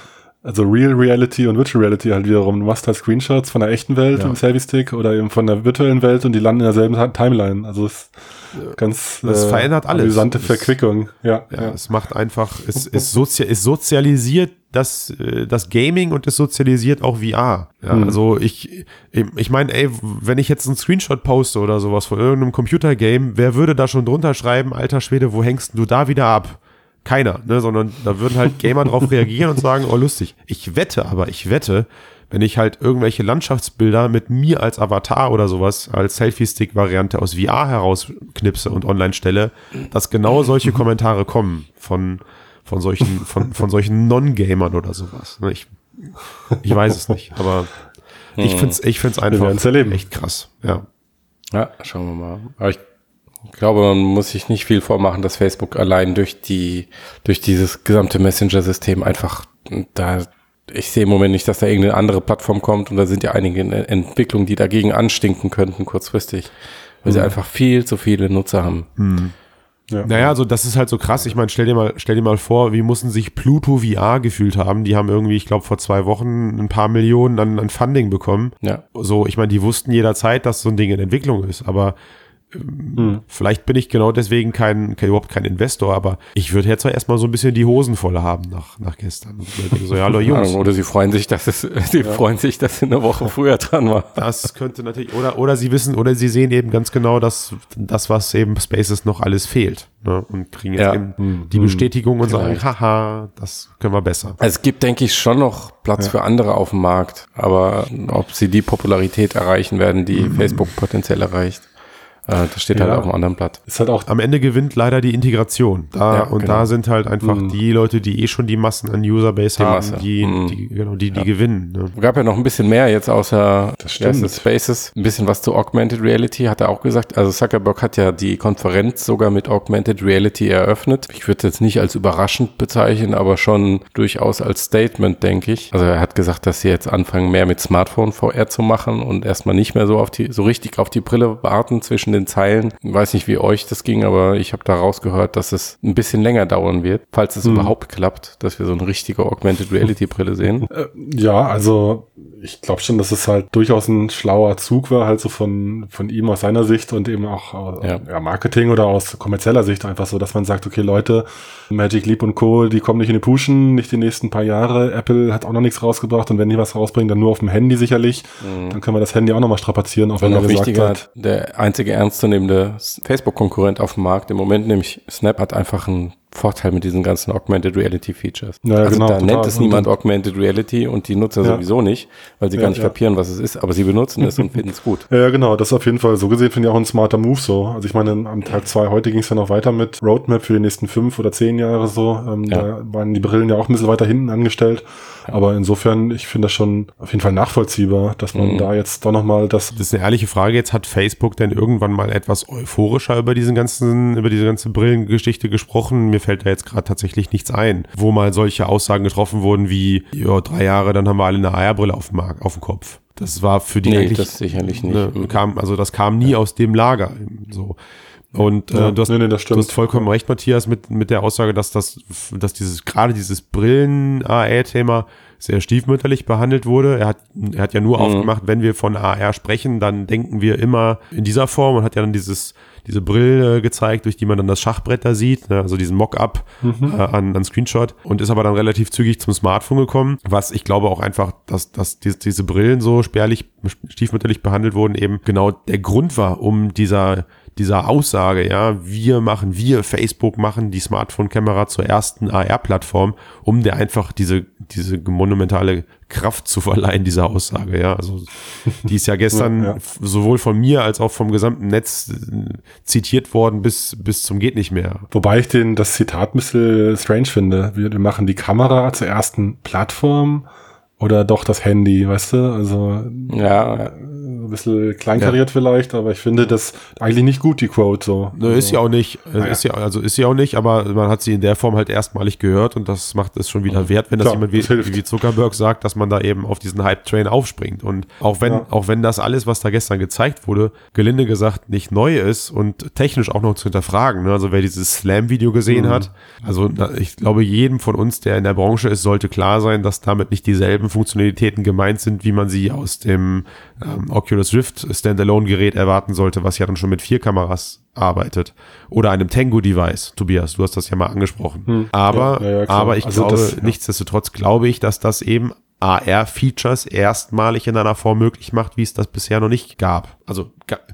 also Real Reality und Virtual Reality halt wiederum. Du machst halt Screenshots von der echten Welt ja. im Selfie-Stick oder eben von der virtuellen Welt und die landen in derselben Timeline. Also es ist ganz das äh, verändert alles. amüsante Verquickung. Ja, ja, ja, es macht einfach, es, es, sozi es sozialisiert das, äh, das Gaming und es sozialisiert auch VR. Ja, mhm. Also ich, ich meine, ey, wenn ich jetzt einen Screenshot poste oder sowas von irgendeinem Computergame, wer würde da schon drunter schreiben, alter Schwede, wo hängst du da wieder ab? Keiner, ne, sondern da würden halt Gamer drauf reagieren und sagen, oh lustig. Ich wette aber, ich wette, wenn ich halt irgendwelche Landschaftsbilder mit mir als Avatar oder sowas als Selfie-Stick-Variante aus VR herausknipse und online stelle, dass genau solche Kommentare kommen von, von solchen, von, von solchen Non-Gamern oder sowas. Ne, ich, ich weiß es nicht, aber ich finde es ich find's einfach echt krass. Ja. Ja, schauen wir mal. Aber ich ich glaube, man muss sich nicht viel vormachen, dass Facebook allein durch die, durch dieses gesamte Messenger-System einfach da, ich sehe im Moment nicht, dass da irgendeine andere Plattform kommt und da sind ja einige Entwicklungen, die dagegen anstinken könnten, kurzfristig, weil mhm. sie einfach viel zu viele Nutzer haben. Mhm. Ja. Naja, also das ist halt so krass. Ich meine, stell dir mal, stell dir mal vor, wie mussten sich Pluto VR gefühlt haben. Die haben irgendwie, ich glaube, vor zwei Wochen ein paar Millionen an, an Funding bekommen. Ja. So, ich meine, die wussten jederzeit, dass so ein Ding in Entwicklung ist, aber hm. Vielleicht bin ich genau deswegen kein, kein, überhaupt kein Investor, aber ich würde jetzt erstmal so ein bisschen die Hosen voll haben nach, nach gestern. So, ja, hallo Jungs. Oder sie freuen sich, dass es, sie ja. freuen sich, dass sie eine Woche früher dran war. Das könnte natürlich, oder, oder sie wissen, oder sie sehen eben ganz genau, dass das, was eben Spaces noch alles fehlt. Ne? Und kriegen jetzt ja. eben hm. die Bestätigung und Vielleicht. sagen, haha, das können wir besser. Es gibt, denke ich, schon noch Platz ja. für andere auf dem Markt, aber ob sie die Popularität erreichen werden, die mhm. Facebook potenziell erreicht. Äh, das steht halt ja. halt auf einem anderen Blatt. Ist halt auch Am Ende gewinnt leider die Integration. Da, ja, und genau. da sind halt einfach mhm. die Leute, die eh schon die Massen an Userbase die haben, Masse. die, mhm. die, genau, die, die ja. gewinnen. Ne? Gab ja noch ein bisschen mehr jetzt außer. Spaces. Ein bisschen was zu Augmented Reality hat er auch gesagt. Also Zuckerberg hat ja die Konferenz sogar mit Augmented Reality eröffnet. Ich würde es jetzt nicht als überraschend bezeichnen, aber schon durchaus als Statement, denke ich. Also er hat gesagt, dass sie jetzt anfangen, mehr mit Smartphone VR zu machen und erstmal nicht mehr so auf die, so richtig auf die Brille warten zwischen zwischen den Zeilen. Ich weiß nicht, wie euch das ging, aber ich habe da rausgehört, dass es ein bisschen länger dauern wird, falls es hm. überhaupt klappt, dass wir so eine richtige Augmented Reality Brille sehen. Äh, ja, also ich glaube schon, dass es halt durchaus ein schlauer Zug war, halt so von, von ihm aus seiner Sicht und eben auch ja. ja. Marketing oder aus kommerzieller Sicht einfach so, dass man sagt, okay, Leute, Magic Leap und Co., die kommen nicht in die Pushen, nicht die nächsten paar Jahre. Apple hat auch noch nichts rausgebracht und wenn die was rausbringen, dann nur auf dem Handy sicherlich. Mhm. Dann können wir das Handy auch nochmal strapazieren, auch wenn er gesagt hat. Der einzige ernstzunehmende Facebook-Konkurrent auf dem Markt im Moment, nämlich Snap, hat einfach ein Vorteil mit diesen ganzen Augmented Reality Features. Ja, also genau, da total. nennt es niemand Augmented Reality und die Nutzer ja. sowieso nicht, weil sie ja, gar nicht kapieren, was es ist, aber sie benutzen es und finden es gut. Ja, genau, das ist auf jeden Fall so gesehen finde ich auch ein smarter Move so. Also ich meine, am Tag zwei heute ging es ja noch weiter mit Roadmap für die nächsten fünf oder zehn Jahre so. Ähm, Da waren die Brillen ja auch ein bisschen weiter hinten angestellt. Aber insofern, ich finde das schon auf jeden Fall nachvollziehbar, dass man mhm. da jetzt doch nochmal das. Das ist eine ehrliche Frage. Jetzt hat Facebook denn irgendwann mal etwas euphorischer über diesen ganzen, über diese ganze Brillengeschichte gesprochen. Mir fällt da jetzt gerade tatsächlich nichts ein, wo mal solche Aussagen getroffen wurden wie, ja, drei Jahre, dann haben wir alle eine Eierbrille auf dem, Markt, auf dem Kopf. Das war für die nee, eigentlich, das sicherlich nicht. Ne, kam, also das kam nie ja. aus dem Lager. So. Und äh, ja, du, hast, nee, nee, du hast vollkommen recht, Matthias, mit, mit der Aussage, dass das, dass dieses, gerade dieses Brillen-AE-Thema sehr stiefmütterlich behandelt wurde. Er hat, er hat ja nur mhm. aufgemacht, wenn wir von AR sprechen, dann denken wir immer in dieser Form und hat ja dann dieses diese Brille gezeigt, durch die man dann das Schachbrett da sieht, ne? also diesen Mock-up mhm. äh, an, an Screenshot und ist aber dann relativ zügig zum Smartphone gekommen, was ich glaube auch einfach, dass, dass die, diese Brillen so spärlich, stiefmütterlich behandelt wurden, eben genau der Grund war, um dieser dieser Aussage, ja, wir machen, wir, Facebook machen die Smartphone-Kamera zur ersten AR-Plattform, um der einfach diese, diese monumentale Kraft zu verleihen, dieser Aussage, ja. Also, die ist ja gestern ja, ja. sowohl von mir als auch vom gesamten Netz äh, zitiert worden bis, bis zum geht nicht mehr. Wobei ich den, das Zitat ein bisschen strange finde. Wir, wir machen die Kamera zur ersten Plattform oder doch das Handy, weißt du? Also, ja, bisschen kleinkariert ja. vielleicht, aber ich finde das eigentlich nicht gut, die Quote so. Ne, ist sie auch nicht. Naja. Ist ja, also ist sie auch nicht, aber man hat sie in der Form halt erstmalig gehört und das macht es schon wieder wert, wenn das Klar, jemand wie, das wie Zuckerberg sagt, dass man da eben auf diesen Hype-Train aufspringt. Und auch wenn, ja. auch wenn das alles, was da gestern gezeigt wurde, gelinde gesagt nicht neu ist und technisch auch noch zu hinterfragen. Ne? Also wer dieses Slam-Video gesehen mhm. hat, also ich glaube, jedem von uns, der in der Branche ist, sollte klar sein, dass damit nicht dieselben Funktionalitäten gemeint sind, wie man sie aus dem ähm, Oculus Rift Standalone-Gerät erwarten sollte, was ja dann schon mit vier Kameras arbeitet. Oder einem Tango-Device. Tobias, du hast das ja mal angesprochen. Hm. Aber, ja, ja, aber ich also glaube, das, nichtsdestotrotz glaube ich, dass das eben AR-Features erstmalig in einer Form möglich macht, wie es das bisher noch nicht gab. Also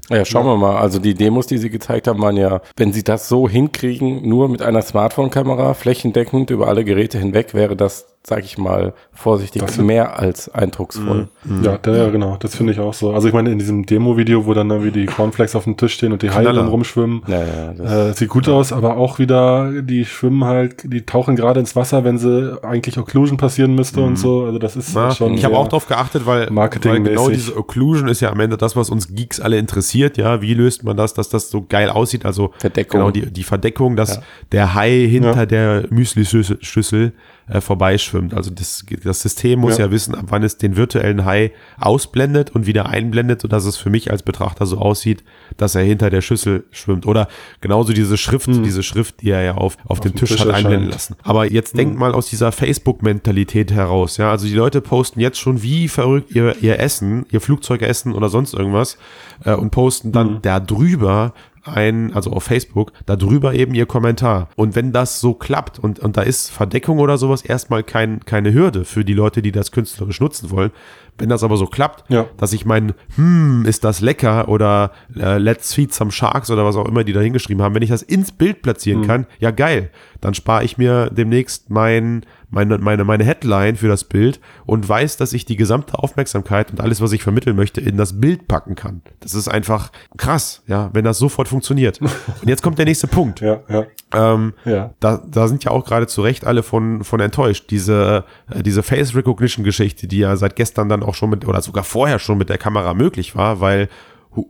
ja, schauen wir mal. Also die Demos, die sie gezeigt haben, waren ja, wenn sie das so hinkriegen, nur mit einer Smartphone-Kamera, flächendeckend über alle Geräte hinweg, wäre das sage ich mal, vorsichtig, das mehr als eindrucksvoll. Mhm. Ja, ja, genau, das finde ich auch so. Also ich meine, in diesem Demo-Video, wo dann irgendwie die Cornflakes auf dem Tisch stehen und die Haie dann rumschwimmen, ja, ja, äh, sieht gut aus, aber auch wieder, die schwimmen halt, die tauchen gerade ins Wasser, wenn sie eigentlich Occlusion passieren müsste mhm. und so. Also das ist Na, schon. Ich habe auch darauf geachtet, weil, weil genau diese Occlusion ist ja am Ende das, was uns Geeks alle interessiert, ja. Wie löst man das, dass das so geil aussieht? Also Verdeckung. genau die, die Verdeckung, dass der Hai hinter der Müsli-Schüssel äh, vorbeischwimmt. Also das, das System muss ja. ja. wissen, ab wann es den virtuellen Hai ausblendet und wieder einblendet, sodass es für mich als Betrachter so aussieht, dass er hinter der Schüssel schwimmt. Oder genauso diese Schrift, mhm. diese Schrift, die er ja auf, auf, auf dem Tisch, Tisch hat einblenden lassen. Aber jetzt mhm. denkt mal aus dieser Facebook-Mentalität heraus. Ja, also die Leute posten jetzt schon wie verrückt ihr, ihr Essen, ihr Flugzeugessen oder sonst irgendwas äh, und posten dann mhm. da drüber ein, also auf Facebook, darüber eben ihr Kommentar. Und wenn das so klappt und, und da ist Verdeckung oder sowas erstmal kein, keine Hürde für die Leute, die das künstlerisch nutzen wollen, wenn das aber so klappt, ja. dass ich mein, hm, ist das lecker oder äh, let's feed some sharks oder was auch immer die da hingeschrieben haben, wenn ich das ins Bild platzieren mhm. kann, ja geil, dann spare ich mir demnächst mein, meine, meine, meine Headline für das Bild und weiß, dass ich die gesamte Aufmerksamkeit und alles, was ich vermitteln möchte, in das Bild packen kann. Das ist einfach krass, ja, wenn das sofort funktioniert. Und jetzt kommt der nächste Punkt. Ja, ja. Ähm, ja. Da, da sind ja auch gerade zu Recht alle von, von enttäuscht. Diese, äh, diese Face Recognition Geschichte, die ja seit gestern dann auch schon mit, oder sogar vorher schon mit der Kamera möglich war, weil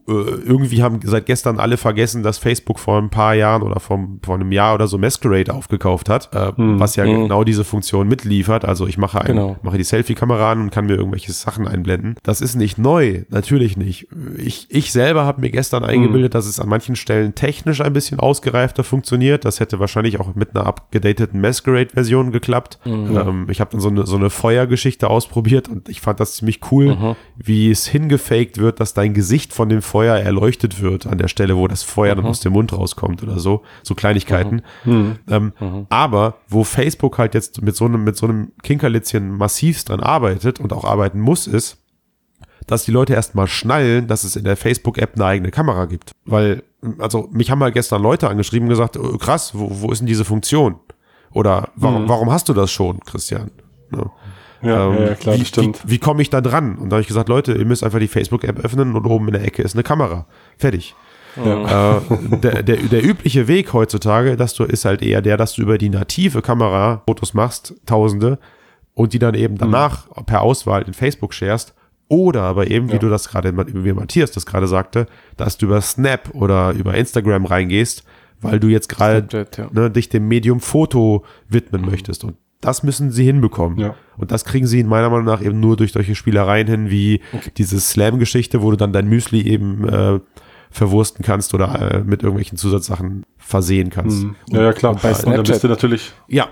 irgendwie haben seit gestern alle vergessen, dass Facebook vor ein paar Jahren oder vor, vor einem Jahr oder so Masquerade aufgekauft hat, äh, hm. was ja hm. genau diese Funktion mitliefert. Also ich mache, ein, genau. mache die Selfie-Kamera an und kann mir irgendwelche Sachen einblenden. Das ist nicht neu, natürlich nicht. Ich, ich selber habe mir gestern hm. eingebildet, dass es an manchen Stellen technisch ein bisschen ausgereifter funktioniert. Das hätte wahrscheinlich auch mit einer abgedateten Masquerade-Version geklappt. Mhm. Ähm, ich habe dann so eine, so eine Feuergeschichte ausprobiert und ich fand das ziemlich cool, wie es hingefaked wird, dass dein Gesicht von dem Feuer erleuchtet wird an der Stelle, wo das Feuer mhm. dann aus dem Mund rauskommt oder so. So Kleinigkeiten. Mhm. mhm. Ähm, mhm. Aber wo Facebook halt jetzt mit so einem, mit so einem Kinkerlitzchen massivst dran arbeitet und auch arbeiten muss, ist, dass die Leute erstmal schnallen, dass es in der Facebook-App eine eigene Kamera gibt. Weil, also mich haben mal gestern Leute angeschrieben und gesagt, oh, krass, wo, wo ist denn diese Funktion? Oder warum, mhm. warum hast du das schon, Christian? Ja. Ja, ähm, ja, klar, wie, stimmt. Wie, wie komme ich da dran? Und da habe ich gesagt, Leute, ihr müsst einfach die Facebook-App öffnen und oben in der Ecke ist eine Kamera. Fertig. Ja. Äh, der, der, der übliche Weg heutzutage, dass du ist halt eher der, dass du über die native Kamera Fotos machst, Tausende, und die dann eben mhm. danach mhm. per Auswahl in Facebook sharest. Oder aber eben, wie ja. du das gerade, wie Matthias das gerade sagte, dass du über Snap oder über Instagram reingehst, weil du jetzt gerade ja. ne, dich dem Medium Foto widmen mhm. möchtest. Und das müssen sie hinbekommen. Ja. Und das kriegen sie in meiner Meinung nach eben nur durch solche Spielereien hin, wie okay. diese Slam-Geschichte, wo du dann dein Müsli eben äh, verwursten kannst oder äh, mit irgendwelchen Zusatzsachen versehen kannst. Mhm. Ja, ja, klar. Und bei Snapchat, und dann bist du natürlich. Ja.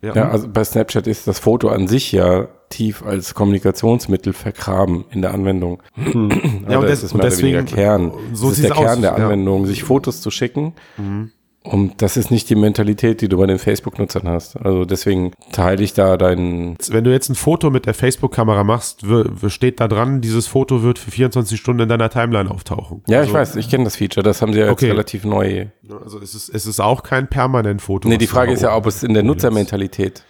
Ja. ja, also bei Snapchat ist das Foto an sich ja tief als Kommunikationsmittel vergraben in der Anwendung. Hm. ja, und das ist mehr oder weniger Kern. So das ist der Kern aus, der ja. Anwendung, sich Fotos zu schicken. Mhm. Und das ist nicht die Mentalität, die du bei den Facebook-Nutzern hast. Also deswegen teile ich da deinen. Wenn du jetzt ein Foto mit der Facebook-Kamera machst, steht da dran, dieses Foto wird für 24 Stunden in deiner Timeline auftauchen. Ja, also, ich weiß, ich kenne das Feature. Das haben sie ja jetzt Okay. relativ neu. Also es ist, es ist auch kein permanent Foto. Nee, die Frage ist ja, ob es in der Nutzermentalität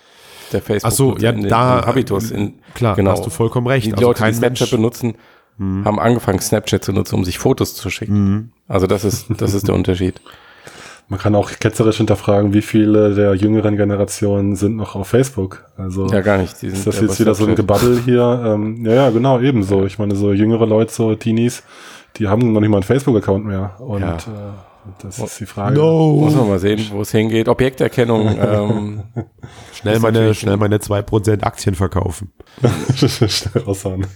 der Facebook Ach so, ja, in, da- Habitus in klar, genau. hast du vollkommen recht. Die Also Leute, die Snapchat Mensch- Mhm. benutzen, haben angefangen Snapchat zu nutzen, um sich Fotos zu schicken. Also das ist das ist der Unterschied. Man kann auch ketzerisch hinterfragen, wie viele der jüngeren Generationen sind noch auf Facebook. Also Ja, gar nicht. Die sind ist das jetzt wieder so ein. Gebabbel hier? Ähm, ja, ja, genau, ebenso. Ich meine, so jüngere Leute, so Teenies, die haben noch nicht mal einen Facebook-Account mehr. Und Ja. äh, das ist die Frage. Muss No. man mal sehen, wo es hingeht. Objekterkennung, ähm, Schnell meine, schnell meine 2% Aktien verkaufen. Schnell aussahen.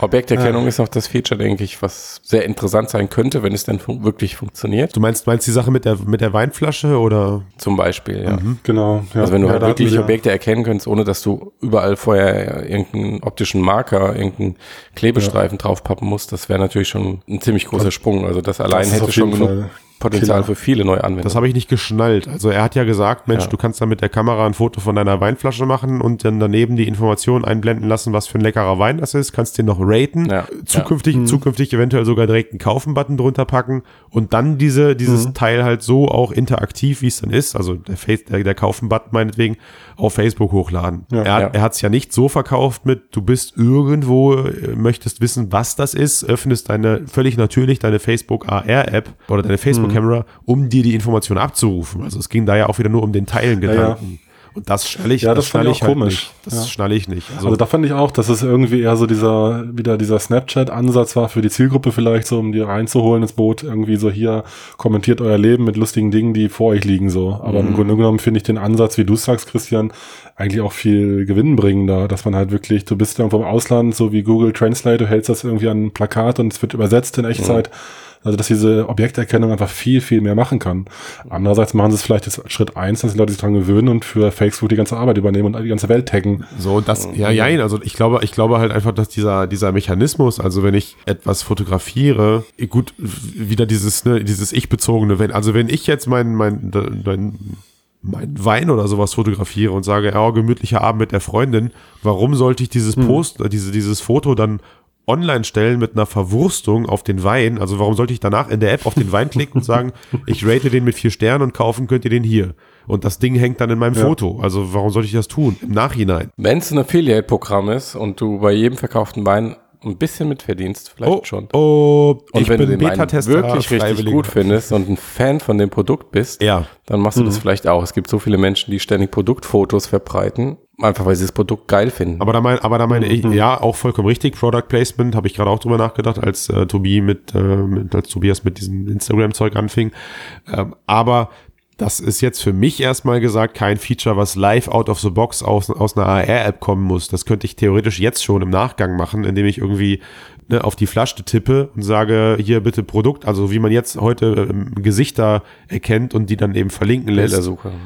Objekterkennung ist noch das Feature, denke ich, was sehr interessant sein könnte, wenn es denn fun wirklich funktioniert. Du meinst, meinst die Sache mit der, mit der Weinflasche oder? Zum Beispiel, ja. Genau. Ja. Also wenn du ja, halt wirklich ja- Objekte erkennen könntest, ohne dass du überall vorher irgendeinen optischen Marker, irgendeinen Klebestreifen draufpappen musst, das wäre natürlich schon ein ziemlich großer Sprung. Also das allein ist hätte schon genug Potenzial Killer. für viele neue Anwendungen. Das habe ich nicht geschnallt. Also er hat ja gesagt, Mensch, Ja. du kannst dann mit der Kamera ein Foto von deiner Weinflasche machen und dann daneben die Information einblenden lassen, was für ein leckerer Wein das ist. Kannst den noch raten. Ja. Zukünftig, zukünftig eventuell sogar direkt einen Kaufen-Button drunter packen und dann diese, dieses Teil halt so auch interaktiv, wie es dann ist, also der, Face, der, der Kaufen-Button meinetwegen, auf Facebook hochladen. Ja. er Ja. er hat es ja nicht so verkauft mit, du bist irgendwo, äh, möchtest wissen, was das ist, öffnest deine, völlig natürlich deine Facebook AR-App oder deine Facebook-Camera, um dir die Information abzurufen. Also es ging da ja auch wieder nur um den Teilengedanken. Und das schnall ich, Ja, das fand schnall ich auch halt komisch. nicht. Das Ja. schnall ich nicht. Also, Also da fand ich auch, dass es irgendwie eher so dieser, wieder dieser Snapchat-Ansatz war für die Zielgruppe vielleicht so, um die reinzuholen ins Boot, irgendwie so hier kommentiert euer Leben mit lustigen Dingen, die vor euch liegen so. Aber Mhm. im Grunde genommen finde ich den Ansatz, wie du sagst, Christian, eigentlich auch viel gewinnbringender, dass man halt wirklich, du bist irgendwo im Ausland, so wie Google Translate, du hältst das irgendwie an ein Plakat und es wird übersetzt in Echtzeit. Also, dass diese Objekterkennung einfach viel, viel mehr machen kann. Andererseits machen sie es vielleicht jetzt Schritt eins, dass die Leute sich daran gewöhnen und für Facebook die ganze Arbeit übernehmen und die ganze Welt taggen. So, das, ja, ja, also ich glaube, ich glaube halt einfach, dass dieser, dieser Mechanismus, also wenn ich etwas fotografiere, gut, wieder dieses, ne, dieses Ich-bezogene, wenn, also wenn ich jetzt mein, mein, mein, mein Wein oder sowas fotografiere und sage, ja, gemütlicher Abend mit der Freundin, warum sollte ich dieses Post, äh, diese, dieses Foto dann online stellen mit einer Verwurstung auf den Wein. Also warum sollte ich danach in der App auf den Wein klicken und sagen, ich rate den mit vier Sternen und kaufen könnt ihr den hier. Und das Ding hängt dann in meinem Foto. Also warum sollte ich das tun? Im Nachhinein. Wenn es ein Affiliate-Programm ist und du bei jedem verkauften Wein ein bisschen mitverdienst, vielleicht Oh, schon. oh, Und ich wenn bin du den Wein Beta-Tester. wirklich richtig gut findest und ein Fan von dem Produkt bist, Ja. dann machst du das vielleicht auch. Es gibt so viele Menschen, die ständig Produktfotos verbreiten, einfach weil sie das Produkt geil finden. Aber da, mein, aber da meine ich, ja, auch vollkommen richtig. Product Placement habe ich gerade auch drüber nachgedacht, als äh, Tobi mit, äh, mit, als Tobias mit diesem Instagram-Zeug anfing. Ähm, aber das ist jetzt für mich erstmal gesagt kein Feature, was live out of the box aus, aus einer AR-App kommen muss. Das könnte ich theoretisch jetzt schon im Nachgang machen, indem ich irgendwie ne, auf die Flasche tippe und sage, hier bitte Produkt, also wie man jetzt heute ähm, Gesichter erkennt und die dann eben verlinken lässt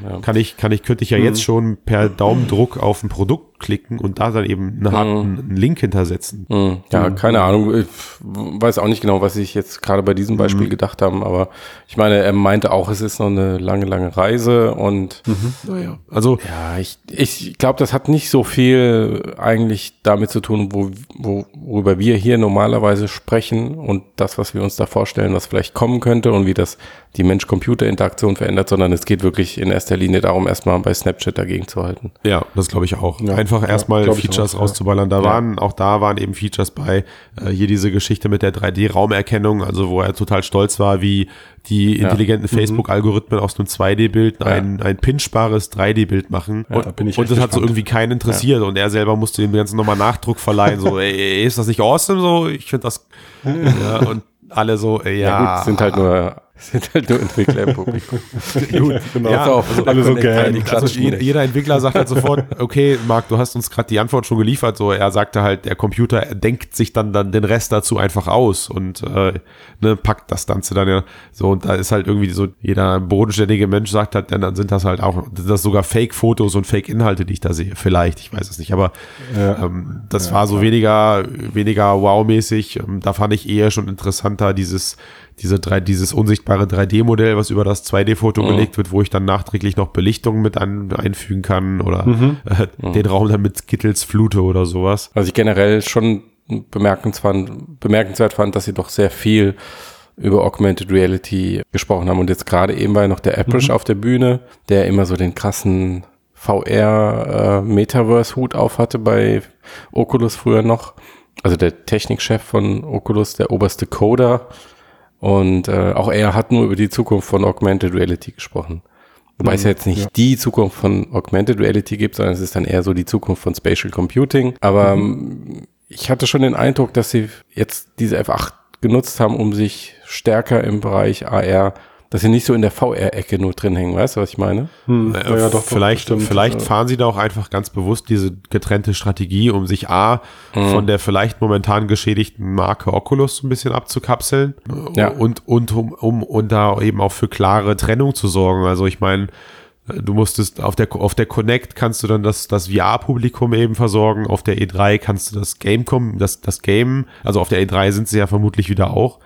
ja. kann ich, kann ich, könnte ich ja jetzt schon per Daumendruck auf ein Produkt klicken und da dann eben einen harten einen Link hintersetzen. Hm, Ja, keine Ahnung. Ich weiß auch nicht genau, was ich jetzt gerade bei diesem Beispiel gedacht haben, aber ich meine, er meinte auch, es ist noch eine lange, lange Reise und Naja. Also, ja, ich, ich glaube, das hat nicht so viel eigentlich damit zu tun, wo, wo, worüber wir hier normalerweise sprechen und das, was wir uns da vorstellen, was vielleicht kommen könnte und wie das die Mensch-Computer-Interaktion verändert, sondern es geht wirklich in erster Linie darum, erstmal bei Snapchat dagegen zu halten. ja, das glaube ich auch. Ja, Einfach ja, erstmal ich Features auch, ja. rauszuballern. Da waren, auch da waren eben Features bei, äh, hier diese Geschichte mit der 3D-Raumerkennung, also wo er total stolz war, wie die intelligenten Mhm. Facebook-Algorithmen aus einem 2D-Bild ein, ein pinchbares 3D-Bild machen. Ja, und da bin ich und das hat so gespannt. irgendwie keinen interessiert und er selber musste dem Ganzen nochmal Nachdruck verleihen, so, ey, ist das nicht awesome so? Ich finde das, ja, und alle so, ja. Ja, gut, sind halt nur sind halt nur Entwickler im Publikum. Gut, Genau. ja, alle so Also klatschen jeder, Entwickler sagt halt sofort, okay, Marc, du hast uns gerade die Antwort schon geliefert. So, er sagte halt, der Computer denkt sich dann, dann den Rest dazu einfach aus und äh, ne, packt das Ganze dann ja so. Und da ist halt irgendwie so, jeder bodenständige Mensch sagt halt, dann, sind das halt auch, sind das sogar Fake-Fotos und Fake-Inhalte, die ich da sehe. Vielleicht, ich weiß es nicht. Aber Ja. ähm, das war so weniger, weniger wow-mäßig. Ähm, Da fand ich eher schon interessanter dieses, diese drei, dieses unsichtbare 3D-Modell, was über das 2D-Foto gelegt wird, wo ich dann nachträglich noch Belichtung mit ein, einfügen kann oder äh, den Raum dann mit Skittles flute oder sowas. Was ich generell schon bemerkenswert, bemerkenswert fand, dass sie doch sehr viel über Augmented Reality gesprochen haben. Und jetzt gerade eben war ja noch der Aprish auf der Bühne, der immer so den krassen VR äh, Metaverse-Hut auf hatte bei Oculus früher noch. Also der Technikchef von Oculus, der oberste Coder. Und äh, auch er hat nur über die Zukunft von Augmented Reality gesprochen. Wobei es ja jetzt nicht die Zukunft von Augmented Reality gibt, sondern es ist dann eher so die Zukunft von Spatial Computing. Aber ähm, ich hatte schon den Eindruck, dass sie jetzt diese F8 genutzt haben, um sich stärker im Bereich AR, dass sie nicht so in der VR-Ecke nur drin hängen. Weißt du, was ich meine? Hm, ja, ja, doch, doch, vielleicht stimmt. vielleicht fahren sie da auch einfach ganz bewusst diese getrennte Strategie, um sich A von der vielleicht momentan geschädigten Marke Oculus ein bisschen abzukapseln Ja. und, und um, um und da eben auch für klare Trennung zu sorgen. Also ich meine, du musstest auf der auf der Connect kannst du dann das das VR-Publikum eben versorgen, auf der E3 kannst du das Gamecom, das das Game, also auf der E3 sind sie ja vermutlich wieder auch.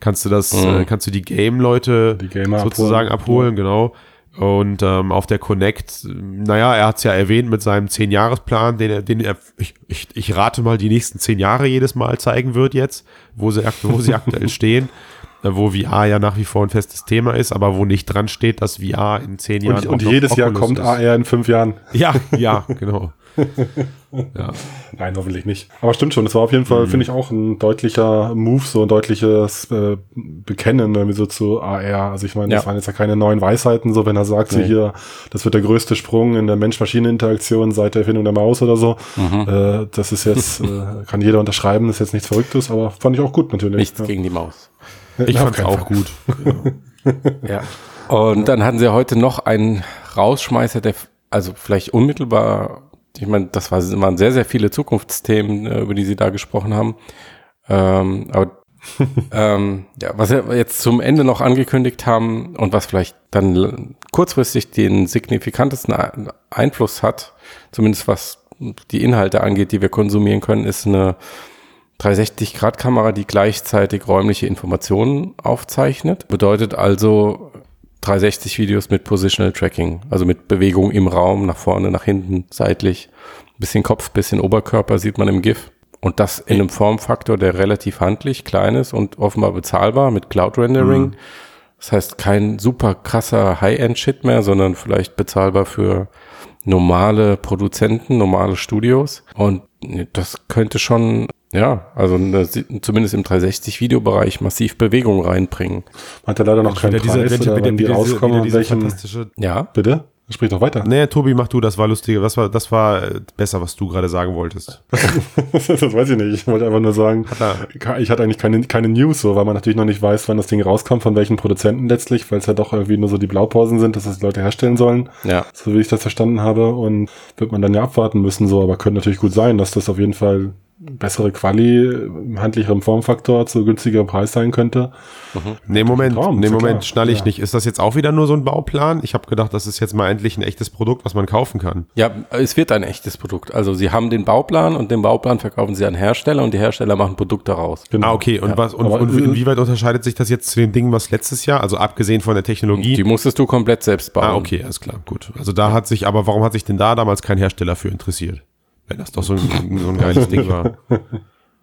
Kannst du das, äh, kannst du die Game-Leute sozusagen abholen, abholen. genau. Und ähm, auf der Connect, naja, er hat es ja erwähnt mit seinem 10-Jahres-Plan, den er, den er, ich, ich, ich rate mal, die nächsten 10 Jahre jedes Mal zeigen wird jetzt, wo sie, wo sie aktuell stehen, äh, wo VR ja nach wie vor ein festes Thema ist, aber wo nicht dran steht, dass VR in 10 Jahren Und, und jedes Jahr kommt ist. AR in fünf Jahren. Ja, ja, genau. ja. Nein, hoffentlich nicht. Aber stimmt schon, es war auf jeden Fall, finde ich, auch ein deutlicher Move, so ein deutliches äh, Bekennen irgendwie so zu AR. Also ich meine, das Ja. waren jetzt ja keine neuen Weisheiten, so wenn er sagt, so Nee. hier, das wird der größte Sprung in der Mensch-Maschinen-Interaktion seit der Erfindung der Maus oder so. Äh, das ist jetzt, äh, kann jeder unterschreiben, das ist jetzt nichts Verrücktes, aber fand ich auch gut natürlich. Nichts ja. gegen die Maus. Ich fand's keinen auch gut. Ja. Und dann hatten sie heute noch einen Rausschmeißer, der, also vielleicht unmittelbar, ich meine, das war, waren sehr, sehr viele Zukunftsthemen, äh, über die sie da gesprochen haben. Ähm, aber ähm, ja, was sie jetzt zum Ende noch angekündigt haben und was vielleicht dann kurzfristig den signifikantesten Ein- Einfluss hat, zumindest was die Inhalte angeht, die wir konsumieren können, ist eine 360-Grad-Kamera, die gleichzeitig räumliche Informationen aufzeichnet. Bedeutet also 360-Videos mit Positional Tracking, also mit Bewegung im Raum, nach vorne, nach hinten, seitlich. Bisschen Kopf, bisschen Oberkörper sieht man im GIF. Und das in einem Formfaktor, der relativ handlich, klein ist und offenbar bezahlbar mit Cloud Rendering. Das heißt, kein super krasser High-End-Shit mehr, sondern vielleicht bezahlbar für normale Produzenten, normale Studios. Und das könnte schon, ja, also eine, zumindest im 360-Videobereich massiv Bewegung reinbringen. Man hat ja leider noch keinen Wieder diese, Preis wieder, oder wieder, wann die rauskommen fantastische Ja, Bitte? Sprich doch weiter. Nee, Tobi, mach du, das war lustige, das war, das war äh, besser, was du gerade sagen wolltest. das weiß ich nicht. Ich wollte einfach nur sagen, ich hatte eigentlich keine, keine News, so, weil man natürlich noch nicht weiß, wann das Ding rauskommt, von welchen Produzenten letztlich, weil es ja doch irgendwie nur so die Blaupausen sind, dass das die Leute herstellen sollen. ja. So wie ich das verstanden habe. Und wird man dann ja abwarten müssen, so, aber könnte natürlich gut sein, dass das auf jeden Fall bessere Quali, im handlicheren Formfaktor zu günstigerem Preis sein könnte. Nee, Moment, Traum, nee, ja Moment, klar. schnall ich Ja. nicht. Ist das jetzt auch wieder nur so ein Bauplan? Ich habe gedacht, das ist jetzt mal endlich ein echtes Produkt, was man kaufen kann. Ja, es wird ein echtes Produkt. Also sie haben den Bauplan und den Bauplan verkaufen sie an Hersteller und die Hersteller machen ein Produkt daraus. Genau. Ah, okay. Und was und, Aber- und inwieweit unterscheidet sich das jetzt zu den Dingen, was letztes Jahr, also abgesehen von der Technologie? Die musstest du komplett selbst bauen. ah, okay, alles klar, gut. Also da hat sich, aber warum hat sich denn da damals kein Hersteller für interessiert? Wenn das doch so ein, so ein geiles Ding war.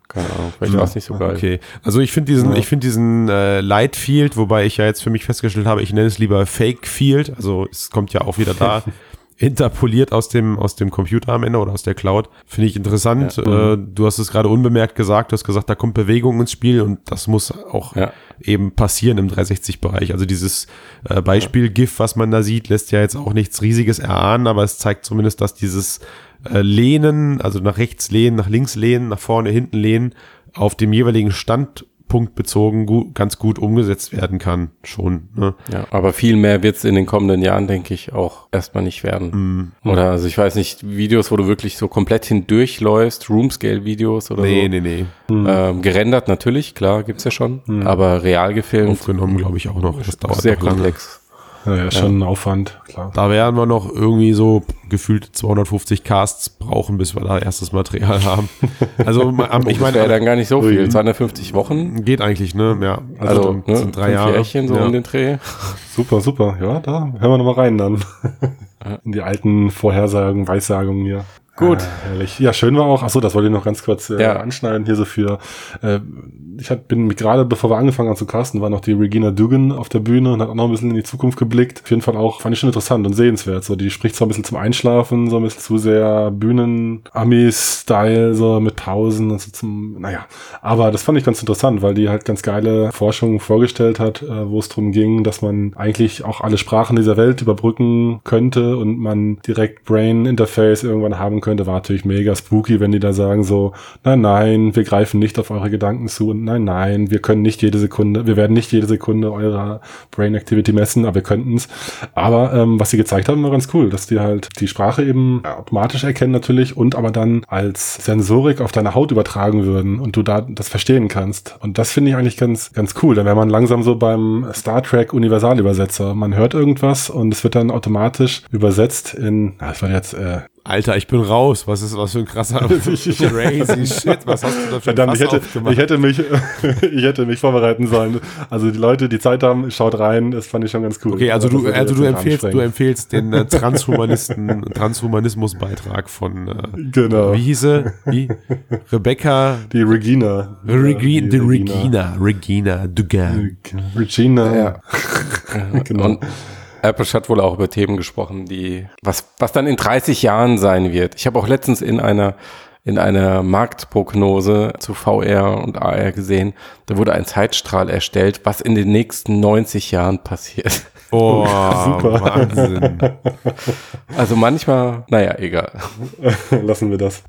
Keine Ahnung, vielleicht war es nicht so geil. Okay, also ich finde diesen, ich finde diesen äh, Light Field, wobei ich ja jetzt für mich festgestellt habe, ich nenne es lieber Fake Field. Also es kommt ja auch wieder da interpoliert aus dem aus dem Computer am Ende oder aus der Cloud. Finde ich interessant. Äh, du hast es gerade unbemerkt gesagt. Du hast gesagt, da kommt Bewegung ins Spiel und das muss auch Ja. Eben passieren im 360-Bereich. Also dieses äh, Beispiel GIF, was man da sieht, lässt ja jetzt auch nichts Riesiges erahnen, aber es zeigt zumindest, dass dieses äh, Lehnen, also nach rechts lehnen, nach links lehnen, nach vorne, hinten lehnen, auf dem jeweiligen Standpunkt punktbezogen gut, ganz gut umgesetzt werden kann, schon. Ne? Ja, aber viel mehr wird es in den kommenden Jahren, denke ich, auch erstmal nicht werden. Mm. Oder also ich weiß nicht, Videos, wo du wirklich so komplett hindurchläufst, Roomscale-Videos oder Nee, so. nee, nee. Ähm, gerendert natürlich, klar, gibt's ja schon, aber real gefilmt, Aufgenommen, glaube ich, auch noch. Das dauert sehr noch lange. Komplex. Ja, ja, schon ein Aufwand, klar. Da werden wir noch irgendwie so gefühlt 250 Casts brauchen, bis wir da erstes Material haben. Also am- ich meine, wäre meine, dann gar nicht so viel, 250 Wochen, geht eigentlich, ne? Ja, also, das ne, sind drei fünf Jahre. Jährchen so ja. um den Dreh. Super, super. Ja, da hören wir nochmal rein dann. In die alten Vorhersagen, Weissagungen hier. Gut. Ah, herrlich. Ja, schön war auch, achso, das wollte ich noch ganz kurz äh, Ja. anschneiden, hier so für, äh, ich hat, bin gerade, bevor wir angefangen haben zu casten, war noch die Regina Dugan auf der Bühne und hat auch noch ein bisschen in die Zukunft geblickt. Auf jeden Fall auch, fand ich schon interessant und sehenswert. So, die spricht zwar ein bisschen zum Einschlafen, so ein bisschen zu sehr Bühnen-Ami-Style, so mit Pausen und so zum, naja. Aber das fand ich ganz interessant, weil die halt ganz geile Forschung vorgestellt hat, äh, wo es darum ging, dass man eigentlich auch alle Sprachen dieser Welt überbrücken könnte und man direkt Brain Interface irgendwann haben könnte, war natürlich mega spooky, wenn die da sagen so, nein, nein, wir greifen nicht auf eure Gedanken zu und nein, nein, wir können nicht jede Sekunde, wir werden nicht jede Sekunde eurer Brain Activity messen, aber wir könnten es. Aber ähm, was sie gezeigt haben, war ganz cool, dass die halt die Sprache eben automatisch erkennen natürlich und aber dann als Sensorik auf deine Haut übertragen würden und du da das verstehen kannst. Und das finde ich eigentlich ganz, ganz cool. Dann wäre man langsam so beim Star Trek Universalübersetzer. Man hört irgendwas und es wird dann automatisch übersetzt in, ah, das war jetzt, äh, Alter, ich bin raus. Was ist was für ein krasser crazy shit? Was hast du da für ein Verdammt, ich hätte, ich hätte mich, ich hätte mich vorbereiten sollen. Also die Leute, die Zeit haben, schaut rein, das fand ich schon ganz cool. Okay, also du, also du empfehlst, du empfehlst den äh, Transhumanisten, Transhumanismusbeitrag von, äh, Genau. wie hieße? Wie? Rebecca, Die Regina. Regi Ja, die Regina, Regina Dugan. Regina. Ja. Genau. Und Apple hat wohl auch über Themen gesprochen, die, was, was dann in 30 Jahren sein wird. Ich habe auch letztens in einer, in einer Marktprognose zu VR und AR gesehen, da wurde ein Zeitstrahl erstellt, was in den nächsten 90 Jahren passiert. Oh, Super. Wahnsinn. Also manchmal, naja, egal. Lassen wir das.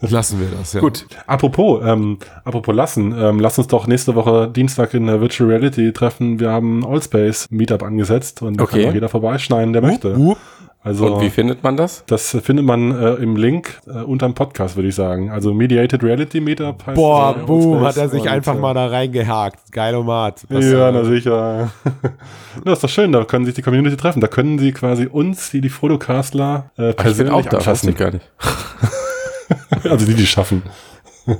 Lassen wir das, ja. Gut. Apropos, ähm, apropos lassen, ähm, lass uns doch nächste Woche Dienstag in der Virtual Reality treffen. Wir haben Allspace Meetup angesetzt und da Okay. kann auch jeder vorbeischneiden, der möchte. Wupp. Also Und wie findet man das? das findet man äh, im Link äh, unterm Podcast, würde ich sagen. Also Mediated Reality Meetup heißt Boah, äh, boom, Allspace hat er sich einfach äh, mal da reingehakt. Geilomat. Was, Ja, äh, na sicher. das ist doch schön, da können sich die Community treffen. Da können sie quasi uns, die die Fotocastler, äh, Ich bin persönlich auch da, ich gar nicht. Also die, die schaffen.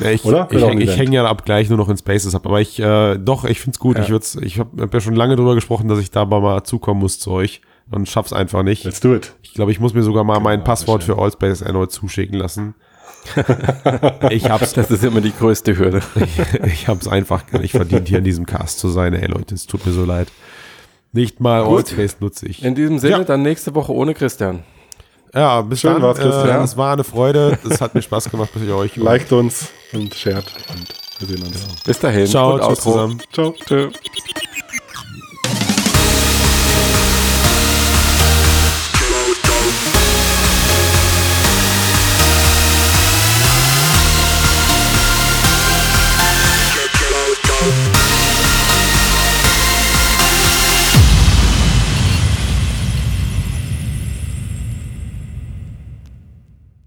Ja, ich, Oder? ich, ich Event. hänge ja ab gleich nur noch in Spaces ab. Aber ich, äh, doch, ich find's gut. Ich würd's, ich habe hab ja schon lange drüber gesprochen, dass ich da mal zukommen muss zu euch und schaff's einfach nicht. Let's do it. Ich glaube, ich muss mir sogar mal mein Genau, Passwort sehr für Allspace erneut zuschicken lassen. ich hab's, Das ist immer die größte Hürde. ich hab's einfach gar nicht verdient, hier in diesem Cast zu sein. Ey, Leute, es tut mir so leid. Nicht mal Gut. Allspace nutze ich. In diesem Sinne, Ja. dann nächste Woche ohne Christian. Ja, bis Schön dann. war's, Christian. Äh, es war eine Freude. Es hat mir Spaß gemacht mit euch. Liked uns und shared und wir sehen uns. Bis dahin. Ciao, und tschüss Outro. zusammen. Ciao. Tschö.